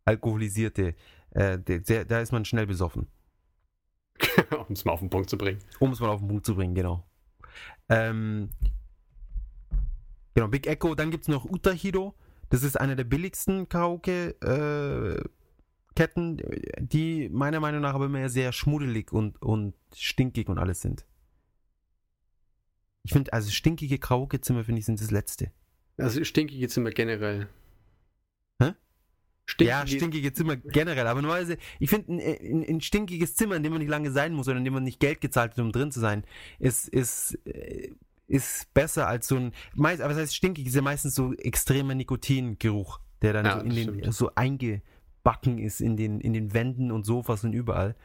A: alkoholisierte. Äh, der- da ist man schnell besoffen. (laughs)
B: um es mal auf den Punkt zu bringen.
A: Um es mal auf den Punkt zu bringen, genau. Ähm, genau, Big Echo. Dann gibt es noch Utahiro. Das ist eine der billigsten Karaoke-Ketten, die meiner Meinung nach aber immer sehr schmuddelig und, und stinkig und alles sind. Ich finde, also stinkige Karaoke-Zimmer, finde ich, sind das Letzte.
B: Also stinkige Zimmer generell.
A: Hä?
B: Stinkige,
A: Ja, stinkige Zimmer generell. Aber normalerweise, ich finde, ein, ein, stinkiges Zimmer, in dem man nicht lange sein muss oder in dem man nicht Geld gezahlt hat, um drin zu sein, ist, ist, äh, ist besser als so ein. Meist, aber das heißt, stinkig ist ja meistens so extremer Nikotingeruch, der dann
B: Ja,
A: so, in den,
B: stimmt.
A: so eingebacken ist in den, in den Wänden und Sofas und überall.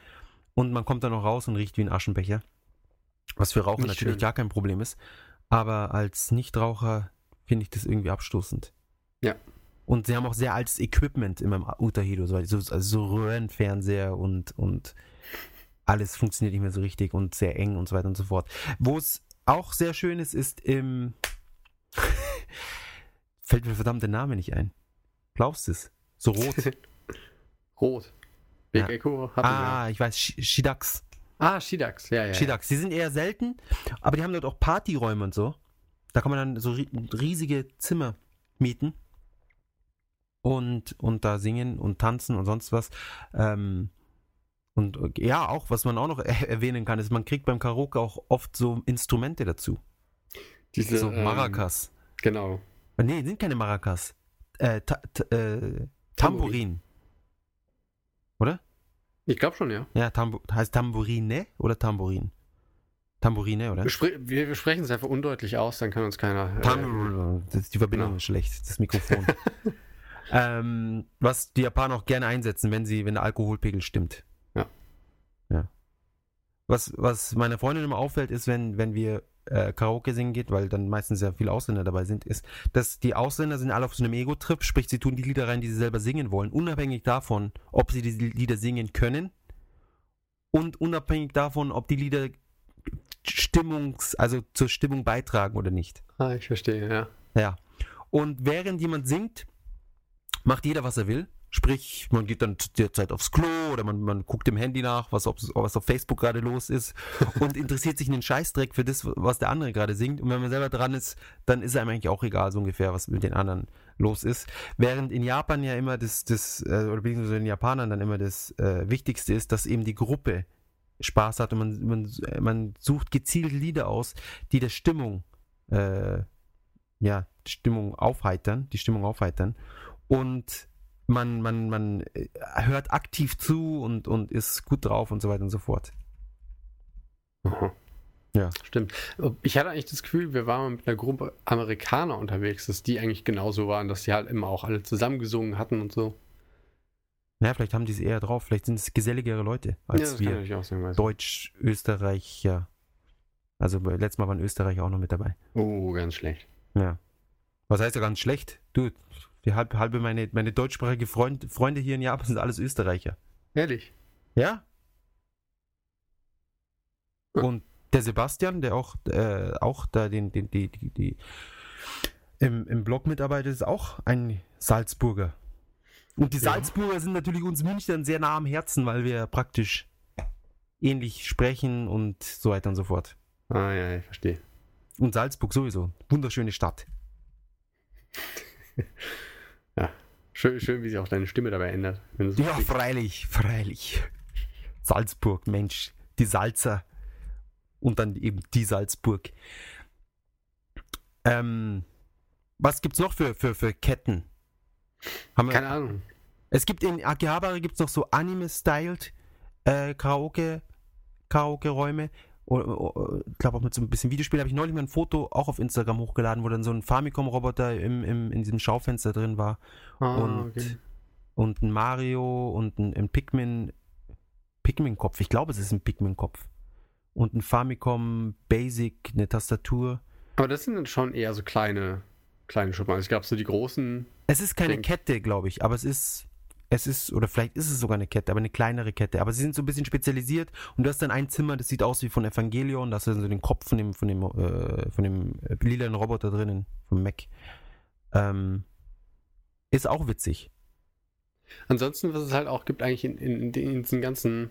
A: Und man kommt dann noch raus und riecht wie ein Aschenbecher. Was für Raucher
B: Nicht
A: natürlich
B: schön.
A: gar kein Problem ist. Aber als Nichtraucher finde ich das irgendwie abstoßend.
B: Ja.
A: Und sie haben auch sehr altes Equipment in meinem Utahido, so, also so Röhrenfernseher und, und alles funktioniert nicht mehr so richtig und sehr eng und so weiter und so fort. Wo es auch sehr schön ist, ist im. (laughs) Fällt mir verdammt der Name nicht ein. Glaubst du es? So rot. (laughs)
B: Rot. Big
A: Ja.
B: Echo hatten
A: ah, ich weiß, Sh- Shidax.
B: wir. Ah, Shidax. Ja, ja.
A: Shidax. Die sind eher selten, aber die haben dort auch Partyräume und so. Da kann man dann so ri- riesige Zimmer mieten und, und da singen und tanzen und sonst was. Ähm, und ja, auch, was man auch noch er erwähnen kann, ist, man kriegt beim Karaoke auch oft so Instrumente dazu.
B: Diese,
A: so
B: ähm,
A: Maracas.
B: Genau.
A: Äh, nee, sind keine Maracas. Äh, ta äh, Tambourin.
B: Ich glaube schon, ja.
A: Ja, Tambu heißt Tambourine oder Tambourin? Tambourine, oder?
B: Wir, spre wir, sprechen es einfach undeutlich aus, dann kann uns keiner. Äh.
A: Das ist die Verbindung
B: genau.
A: ist schlecht, das Mikrofon. (laughs) ähm, was die Japaner auch gerne einsetzen, wenn sie, wenn der Alkoholpegel stimmt.
B: Ja.
A: Ja. Was, was meiner Freundin immer auffällt, ist, wenn, wenn wir äh, Karaoke singen geht, weil dann meistens sehr viele Ausländer dabei sind, ist, dass die Ausländer sind alle auf so einem Ego-Trip, sprich, sie tun die Lieder rein, die sie selber singen wollen, unabhängig davon, ob sie diese Lieder singen können und unabhängig davon, ob die Lieder Stimmungs, also zur Stimmung beitragen oder nicht.
B: ah, ich verstehe, ja.
A: Ja. Und während jemand singt, macht jeder, was er will. Sprich, man geht dann zu der Zeit aufs Klo oder man, man guckt im Handy nach, was, auf- was auf Facebook gerade los ist (laughs) und interessiert sich einen Scheißdreck für das, was der andere gerade singt. Und wenn man selber dran ist, dann ist einem eigentlich auch egal, so ungefähr, was mit den anderen los ist. Während in Japan ja immer das, das äh, oder beziehungsweise den Japanern dann immer das äh, Wichtigste ist, dass eben die Gruppe Spaß hat und man, man, man sucht gezielt Lieder aus, die der Stimmung äh, ja, die Stimmung aufheitern, die Stimmung aufheitern. Und man, man, man äh, hört aktiv zu und, und ist gut drauf und so weiter und so fort.
B: Aha.
A: Ja.
B: Stimmt. Ich hatte eigentlich das Gefühl, wir waren mal mit einer Gruppe Amerikaner unterwegs, dass die eigentlich genauso waren, dass die halt immer auch alle zusammengesungen hatten und so.
A: Ja, vielleicht haben die es eher drauf, vielleicht sind es geselligere Leute als
B: ja,
A: wir.
B: natürlich auch sein. Weiß.
A: Deutsch, Österreicher. Also bei- letztes Mal waren Österreicher auch noch mit dabei.
B: Oh, ganz schlecht.
A: Ja. Was heißt ja ganz schlecht? Du, die halbe, halbe meine, meine deutschsprachige Freund, Freunde hier in Japan sind alles Österreicher.
B: Ehrlich.
A: Ja.
B: Ja.
A: Und der Sebastian, der auch, äh, auch da den, den, die, die, die im, im Blog mitarbeitet, ist auch ein Salzburger. Und die
B: Ja.
A: Salzburger sind natürlich uns Münchnern sehr nah am Herzen, weil wir praktisch ähnlich sprechen und so weiter und so fort.
B: Ah, ja, ich verstehe.
A: Und Salzburg sowieso. Wunderschöne Stadt. (laughs)
B: Schön, schön, wie sich auch deine Stimme dabei ändert. So
A: Ja, freilich, freilich. Salzburg, Mensch, die Salzer und dann eben die Salzburg. Ähm, was gibt's noch für, für, für Ketten? Haben wir,
B: Keine Ahnung.
A: es gibt in Akihabara gibt's noch so Anime-styled äh, Karaoke, Karaoke-Räume. Oder- oder- Ich glaube auch mit so ein bisschen Videospiel. Habe ich neulich mal ein Foto auch auf Instagram hochgeladen, wo dann so ein Famicom-Roboter im, im, in diesem Schaufenster drin war
B: Ah,
A: und,
B: okay.
A: und ein Mario und ein, ein Pikmin Pikmin-Kopf. Ich glaube, es ist ein Pikmin-Kopf. Und ein Famicom Basic, eine Tastatur.
B: Aber das sind dann schon eher so kleine, kleine Schuppen. Also es gab so die großen.
A: Es ist keine Kette, glaube ich, aber es ist es ist, oder vielleicht ist es sogar eine Kette, aber eine kleinere Kette. Aber sie sind so ein bisschen spezialisiert und du hast dann ein Zimmer, das sieht aus wie von Evangelion, da hast du dann so den Kopf von dem, von dem, äh, von dem äh, lilanen Roboter drinnen, vom Mac. Ähm, ist auch witzig.
B: Ansonsten, was es halt auch gibt, eigentlich in, in, in diesen ganzen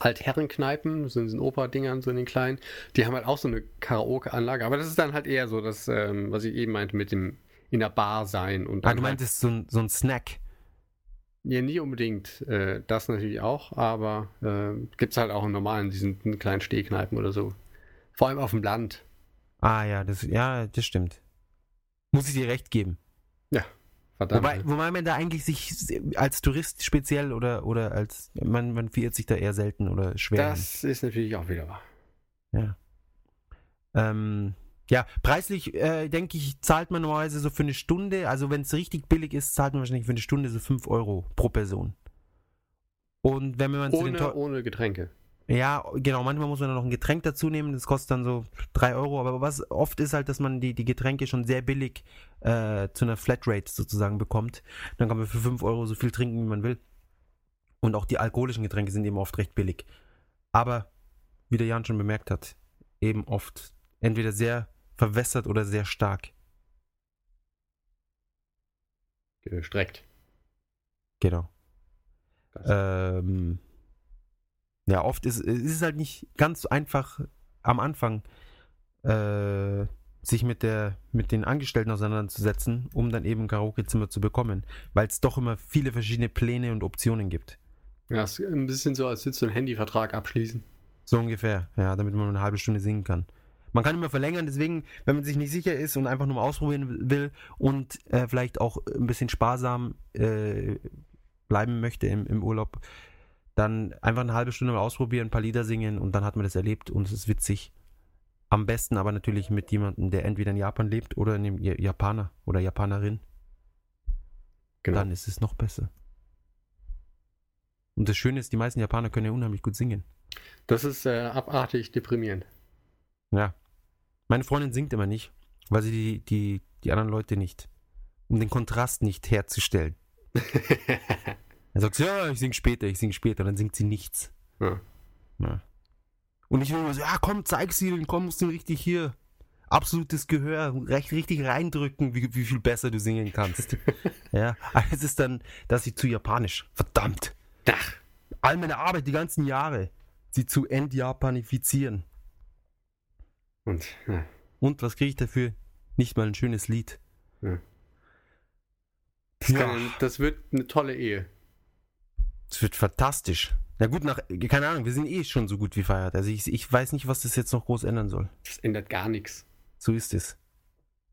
B: Altherrenkneipen, so in diesen Oper-Dingern, so in den kleinen, die haben halt auch so eine Karaoke-Anlage. Aber das ist dann halt eher so, das, ähm, was ich eben meinte, mit dem in der Bar sein und
A: Ah, du
B: halt,
A: meintest so ein, so ein Snack.
B: Ja, nie unbedingt äh, das natürlich auch, aber äh, gibt es halt auch in normalen, diesen kleinen Stehkneipen oder so. Vor allem auf dem Land.
A: Ah ja, das, ja, das stimmt. Muss ich dir recht geben.
B: Verdammt.
A: Wobei, wobei man da eigentlich sich als Tourist speziell oder, oder als, man, man verirrt sich da eher selten oder schwer. hin.
B: das ist natürlich auch wieder wahr.
A: Ja. Ähm, ja, preislich, äh, denke ich, zahlt man normalerweise so für eine Stunde. Also, wenn es richtig billig ist, zahlt man wahrscheinlich für eine Stunde so 5 Euro pro Person. Und wenn man zu den
B: Ohne,
A: teu-
B: ohne Getränke.
A: Ja, genau, manchmal muss man dann noch ein Getränk dazu nehmen, das kostet dann so 3 Euro. Aber was oft ist halt, dass man die, die Getränke schon sehr billig äh, zu einer Flatrate sozusagen bekommt. Dann kann man für 5 Euro so viel trinken, wie man will. Und auch die alkoholischen Getränke sind eben oft recht billig. Aber, wie der Jan schon bemerkt hat, eben oft entweder sehr verwässert oder sehr stark.
B: Gestreckt.
A: Genau. Ähm, ja, oft ist, ist es halt nicht ganz so einfach am Anfang äh, sich mit der mit den Angestellten auseinanderzusetzen, um dann eben ein Karaoke-Zimmer zu bekommen, weil es doch immer viele verschiedene Pläne und Optionen gibt.
B: Ja, ist ein bisschen so, als würdest du einen Handyvertrag abschließen.
A: So ungefähr, ja, damit man eine halbe Stunde singen kann. Man kann immer verlängern, deswegen, wenn man sich nicht sicher ist und einfach nur mal ausprobieren will und äh, vielleicht auch ein bisschen sparsam äh, bleiben möchte im, im Urlaub, dann einfach eine halbe Stunde mal ausprobieren, ein paar Lieder singen und dann hat man das erlebt und es ist witzig. Am besten aber natürlich mit jemandem, der entweder in Japan lebt oder Ja- Japaner oder Japanerin.
B: Genau.
A: Dann ist es noch besser. Und das Schöne ist, die meisten Japaner können ja unheimlich gut singen.
B: Das ist äh, abartig deprimierend.
A: Ja. Meine Freundin singt immer nicht, weil sie die, die, die anderen Leute nicht, um den Kontrast nicht herzustellen. (laughs) Dann sagt sie, ja, ich sing später, ich sing später. Dann singt sie nichts.
B: Ja.
A: Ja. Und ich will immer so, ja, komm, zeig sie, komm, musst du richtig hier. Absolutes Gehör, recht, richtig reindrücken, wie, wie viel besser du singen kannst. (laughs) ja, aber es ist dann, dass sie zu japanisch. Verdammt.
B: Ach,
A: All meine Arbeit, die ganzen Jahre, sie zu entjapanifizieren.
B: Und ja.
A: Und was kriege ich dafür? Nicht mal ein schönes Lied.
B: das,
A: Ja.
B: kann, das wird eine tolle Ehe.
A: Es wird fantastisch. Na gut, nach, keine Ahnung, wir sind eh schon so gut wie feiert. Also ich, ich weiß nicht, was das jetzt noch groß ändern soll.
B: Das ändert gar nichts.
A: So ist es.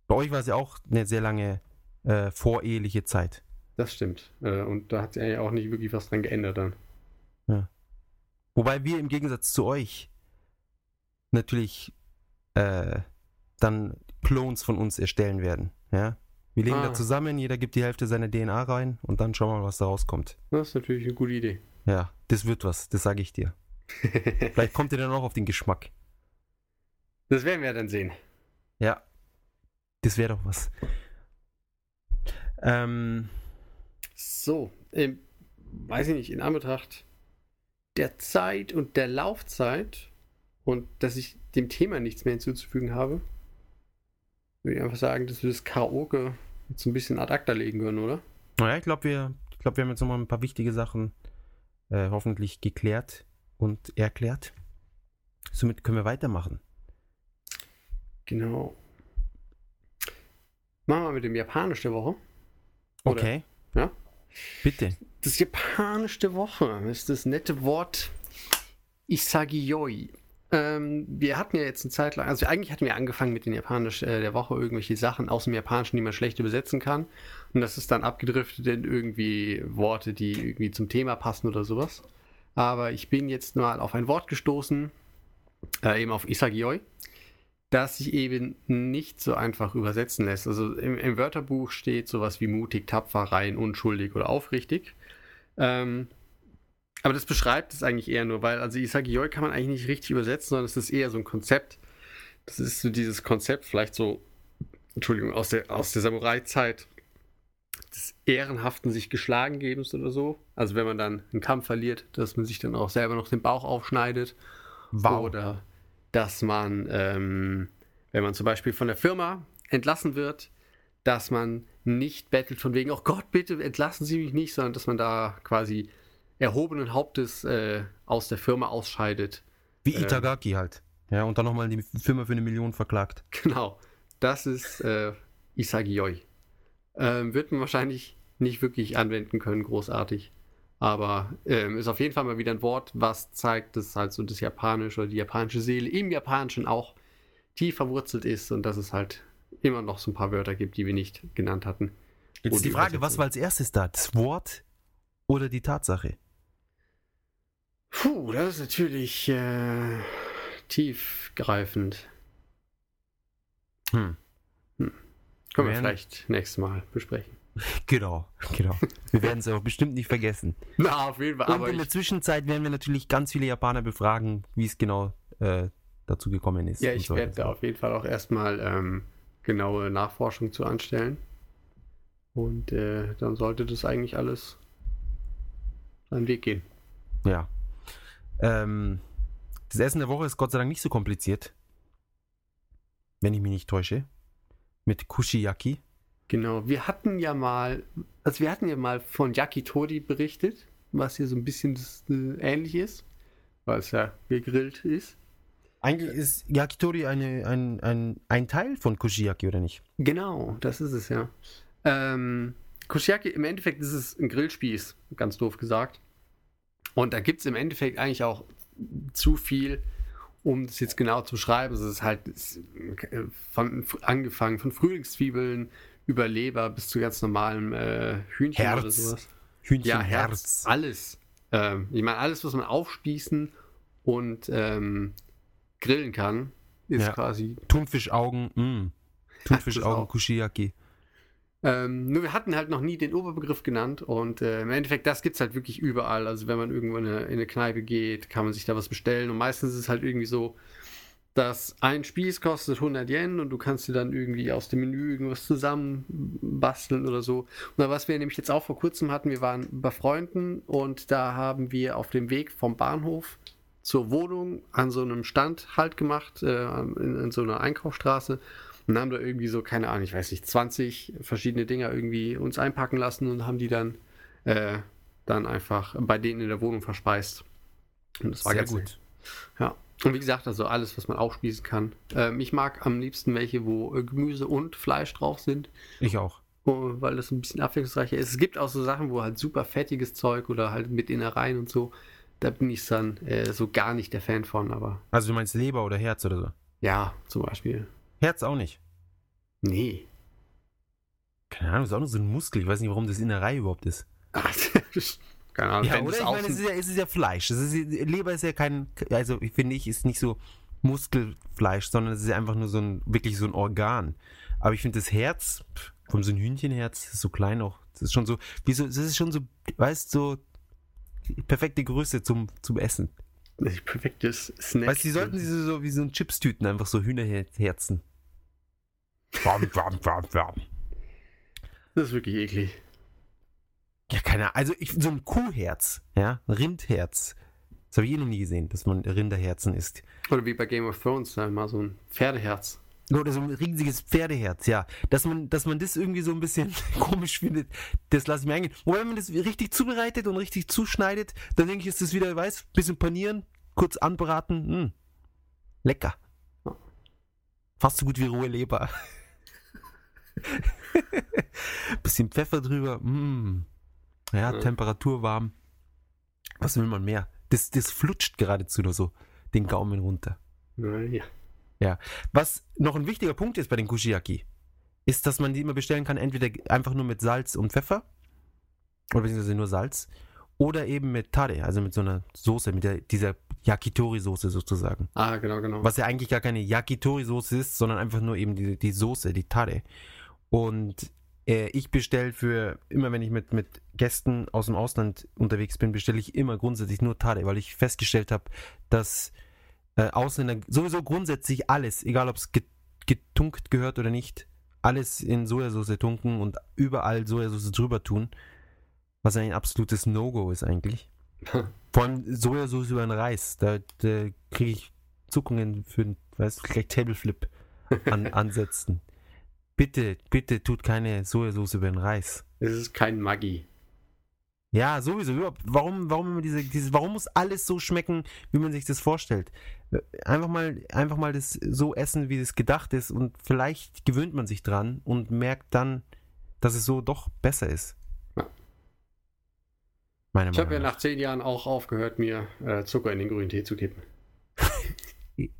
A: Bei euch war es ja auch eine sehr lange äh, voreheliche Zeit.
B: Das stimmt. Äh, und da hat sich ja auch nicht wirklich was dran geändert dann.
A: Wobei wir im Gegensatz zu euch natürlich äh, dann Clones von uns erstellen werden. Ja? Wir legen
B: Ah.
A: da zusammen, jeder gibt die Hälfte seiner DNA rein und dann schauen wir mal, was da rauskommt.
B: Das ist natürlich eine gute Idee.
A: Ja, das wird was, das sage ich dir. (laughs) Vielleicht kommt ihr dann auch auf den Geschmack.
B: das werden wir dann sehen.
A: Ja. Das wäre doch was. Ähm,
B: So, ähm, weiß ich nicht, in Anbetracht der Zeit und der Laufzeit und dass ich dem Thema nichts mehr hinzuzufügen habe, würde ich einfach sagen, dass wir das Karaoke jetzt ein bisschen ad acta legen können, oder?
A: naja, ich glaube, wir, ich glaub, wir haben jetzt nochmal ein paar wichtige Sachen äh, hoffentlich geklärt und erklärt. Somit können wir weitermachen.
B: Genau. Machen wir mit dem Japanisch der Woche. Oder-
A: Okay.
B: Ja?
A: Bitte.
B: Das Japanisch der Woche ist das nette Wort Isagiyoi. Ähm, wir hatten ja jetzt eine Zeit lang, also eigentlich hatten wir angefangen mit den Japanisch äh, der Woche irgendwelche Sachen aus dem Japanischen, die man schlecht übersetzen kann. Und das ist dann abgedriftet in irgendwie Worte, die irgendwie zum Thema passen oder sowas. Aber ich bin jetzt mal auf ein Wort gestoßen, äh, eben auf Isagiyoi, das sich eben nicht so einfach übersetzen lässt. Also im, im Wörterbuch steht sowas wie mutig, tapfer, rein, unschuldig oder aufrichtig. Ähm, aber das beschreibt es eigentlich eher nur, weil, also Isagiyoi kann man eigentlich nicht richtig übersetzen, sondern es ist eher so ein Konzept. Das ist so dieses Konzept, vielleicht so, Entschuldigung, aus der, aus der Samurai-Zeit des ehrenhaften sich geschlagen gebens oder so. Also wenn man dann einen Kampf verliert, dass man sich dann auch selber noch den Bauch aufschneidet.
A: Wow.
B: Oder dass man, ähm, wenn man zum Beispiel von der Firma entlassen wird, dass man nicht bettelt von wegen, oh Gott, bitte entlassen Sie mich nicht, sondern dass man da quasi erhobenen Hauptes äh, aus der Firma ausscheidet.
A: Wie
B: ähm,
A: Itagaki halt. Ja, und dann nochmal die Firma für eine Million verklagt.
B: Genau, das ist äh, Isagioi. Ähm, wird man wahrscheinlich nicht wirklich anwenden können, großartig. Aber ähm, ist auf jeden Fall mal wieder ein Wort, was zeigt, dass halt so das Japanische oder die japanische Seele im Japanischen auch tief verwurzelt ist und dass es halt immer noch so ein paar Wörter gibt, die wir nicht genannt hatten.
A: Jetzt ist die Frage, was war als erstes da? Das Wort oder die Tatsache?
B: Puh, das ist natürlich äh, tiefgreifend.
A: Hm.
B: Können wir vielleicht nächstes Mal besprechen. (laughs)
A: Genau, genau. Wir werden es aber bestimmt nicht vergessen. (laughs)
B: Na, auf jeden Fall.
A: Und
B: Aber
A: in der Zwischenzeit werden wir natürlich ganz viele Japaner befragen, wie es genau äh, dazu gekommen ist.
B: ja, ich
A: so
B: werde da auf jeden Fall auch erstmal ähm, genaue Nachforschung zu anstellen. Und äh, dann sollte das eigentlich alles seinen Weg gehen.
A: Ja. Ähm, das Essen der Woche ist Gott sei Dank nicht so kompliziert. Wenn ich mich nicht täusche. Mit Kushiyaki.
B: Genau, wir hatten ja mal, also wir hatten ja mal von Yakitori berichtet, was hier so ein bisschen das, äh, ähnlich ist, weil es ja gegrillt ist.
A: Eigentlich ist Yakitori eine, ein, ein, ein Teil von Kushiyaki, oder nicht?
B: Genau, das ist es ja. Ähm, Kushiyaki, im Endeffekt ist es ein Grillspieß, ganz doof gesagt. Und da gibt es im Endeffekt eigentlich auch zu viel, um das jetzt genau zu schreiben. Es ist halt äh, von, angefangen von Frühlingszwiebeln über Leber bis zu ganz normalem äh, Hühnchen oder
A: Herz.
B: sowas.
A: Hühnchen,
B: Ja, Herz, alles. Ähm, ich meine, alles, was man aufspießen und ähm, grillen kann, ist
A: Ja.
B: quasi
A: Thunfischaugen, mh. Thunfischaugen,
B: auch.
A: Kushiyaki.
B: Ähm, nur wir hatten halt noch nie den Oberbegriff genannt und äh, im Endeffekt, das gibt es halt wirklich überall. Also wenn man irgendwo in eine, in eine Kneipe geht, kann man sich da was bestellen und meistens ist es halt irgendwie so, dass ein Spieß kostet 100 Yen und du kannst dir dann irgendwie aus dem Menü irgendwas zusammen basteln oder so. Und was wir nämlich jetzt auch vor kurzem hatten, wir waren bei Freunden und da haben wir auf dem Weg vom Bahnhof zur Wohnung an so einem Stand halt gemacht, äh, in, in so einer Einkaufsstraße und haben da irgendwie so, keine Ahnung, ich weiß nicht, 20 verschiedene Dinger irgendwie uns einpacken lassen und haben die dann, äh, dann einfach bei denen in der Wohnung verspeist. Und das war
A: Sehr
B: ganz
A: gut.
B: nett. Ja. Und wie gesagt, also alles, was man aufspießen kann. Ähm, ich mag am liebsten welche, wo äh, Gemüse und Fleisch drauf sind,
A: Ich auch.
B: oh, weil das ein bisschen abwechslungsreicher ist. Es gibt auch so Sachen, wo halt super fettiges Zeug oder halt mit Innereien und so. Da bin ich dann äh, so gar nicht der Fan von, aber
A: Also du meinst Leber oder Herz oder so?
B: ja, zum Beispiel.
A: Herz auch nicht.
B: Nee.
A: Keine Ahnung, ist auch nur so ein Muskel. Ich weiß nicht, warum das Innerei überhaupt ist.
B: Ach, (laughs) keine Ahnung.
A: Ja, oder? Ich meine, es ist ja, es ist ja Fleisch. Ist, Leber ist ja kein, also ich finde ich, ist nicht so Muskelfleisch, sondern es ist einfach nur so ein, wirklich so ein Organ. Aber ich finde das Herz, von so ein Hühnchenherz, ist so klein auch. Das ist schon so, wie so, das ist schon so, weißt so die perfekte Größe zum, zum Essen.
B: Das ist perfektes Snack.
A: Weißt du, die sollten diese so wie so ein Chipstüten, einfach so Hühnerherzen. Bam, bam, bam, bam.
B: Das ist wirklich eklig.
A: Ja, keine Ahnung. Also ich, so ein Kuhherz, ja, ein Rindherz. Das habe ich eh noch nie gesehen, dass man Rinderherzen isst.
B: Oder wie bei Game of Thrones, da mal so ein Pferdeherz.
A: Oder so ein riesiges Pferdeherz, ja. Dass man, dass man das irgendwie so ein bisschen (laughs) komisch findet, das lasse ich mir eingehen. Wobei, wenn man das richtig zubereitet und richtig zuschneidet, dann denke ich, ist das wieder, weiß, bisschen panieren, kurz anbraten, mh. lecker. Fast so gut wie rohe Leber. (laughs) bisschen Pfeffer drüber, mh. Ja,
B: Ja.
A: Temperatur warm. Was will man mehr? Das, das flutscht geradezu nur so den Gaumen runter.
B: Naja.
A: Was noch ein wichtiger Punkt ist bei den Kushiyaki, ist, dass man die immer bestellen kann, entweder einfach nur mit Salz und Pfeffer, oder beziehungsweise nur Salz, oder eben mit Tare, also mit so einer Soße, mit der, dieser Yakitori-Soße sozusagen.
B: Ah, genau, genau.
A: Was ja eigentlich gar keine Yakitori-Soße ist, sondern einfach nur eben die, die Soße, die Tare. Und äh, ich bestelle für, immer wenn ich mit, mit Gästen aus dem Ausland unterwegs bin, bestelle ich immer grundsätzlich nur Tare, weil ich festgestellt habe, dass äh, Ausländer sowieso grundsätzlich alles, egal ob es get- getunkt gehört oder nicht, alles in Sojasauce tunken und überall Sojasauce drüber tun, was ein absolutes No-Go ist eigentlich. (laughs) Vor allem Sojasauce über den Reis, da, da kriege ich Zuckungen für, weißt du, gleich Tableflip an, (laughs) ansetzen. Bitte, bitte tut keine Sojasauce über den Reis.
B: Es ist kein Maggi.
A: Ja, sowieso. überhaupt. Warum, warum immer diese, diese, warum muss alles so schmecken, wie man sich das vorstellt? Einfach mal, einfach mal das so essen, wie es gedacht ist und vielleicht gewöhnt man sich dran und merkt dann, dass es so doch besser ist.
B: Ja. Ich habe ja nach zehn Jahren auch aufgehört, mir äh, Zucker in den grünen Tee zu kippen. (laughs)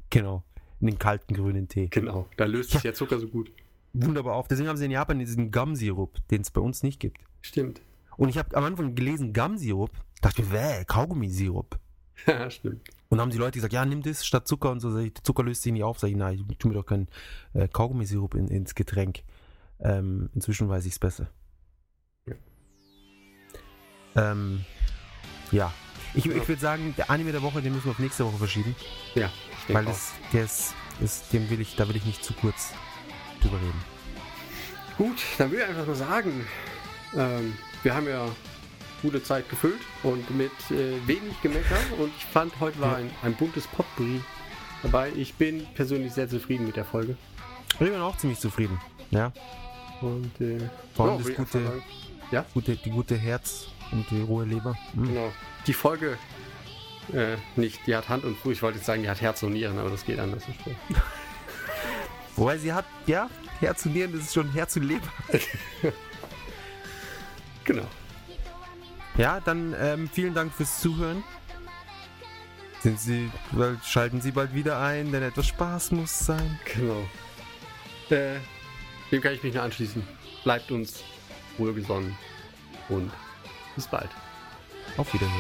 A: Genau. In den kalten grünen Tee.
B: Genau. Da löst sich der Zucker so gut.
A: Wunderbar auf. Deswegen haben sie in Japan diesen Gum-Sirup, den es bei uns nicht gibt.
B: Stimmt.
A: Und ich habe am Anfang gelesen, Gum-Sirup. Dachte mir, wäh, Kaugummi-Sirup. (laughs)
B: Ja, stimmt.
A: Und haben die Leute gesagt, ja, nimm das statt Zucker und so. Sag ich, Zucker löst sich nicht auf. Sag ich, nein, ich tu mir doch keinen äh, Kaugummisirup in, ins Getränk. Ähm, inzwischen weiß ich es besser.
B: Ja.
A: Ähm, ja. Ich, ich würde sagen, der Anime der Woche, den müssen wir auf nächste Woche verschieben.
B: Ja, ich
A: Weil das, der ist, ist, dem will ich, da will ich nicht zu kurz drüber reden.
B: Gut, dann will ich einfach nur sagen, ähm, wir haben ja gute Zeit gefüllt und mit äh, wenig Gemecker und ich fand, heute war
A: Ja.
B: ein, ein buntes Potpourri dabei. Ich bin persönlich sehr zufrieden mit der Folge.
A: Ich bin auch ziemlich zufrieden. Ja.
B: Und äh,
A: Vor allem
B: ja,
A: das gute-
B: sagen,
A: Gute, die gute Herz und die rohe Leber. Mm.
B: Genau. Die Folge äh, nicht, die hat Hand und Fuß. Ich wollte jetzt sagen, die hat Herz und Nieren, aber das geht anders. (laughs)
A: Wobei sie hat, ja, Herz und Nieren, ist schon Herz und Leber. (laughs)
B: Genau.
A: Ja, dann ähm, vielen Dank fürs Zuhören. Sind Sie, schalten Sie bald wieder ein, denn etwas Spaß muss sein.
B: Genau. Äh, dem kann ich mich nur anschließen. Bleibt uns wohlgesonnen und bis bald.
A: Auf Wiedersehen.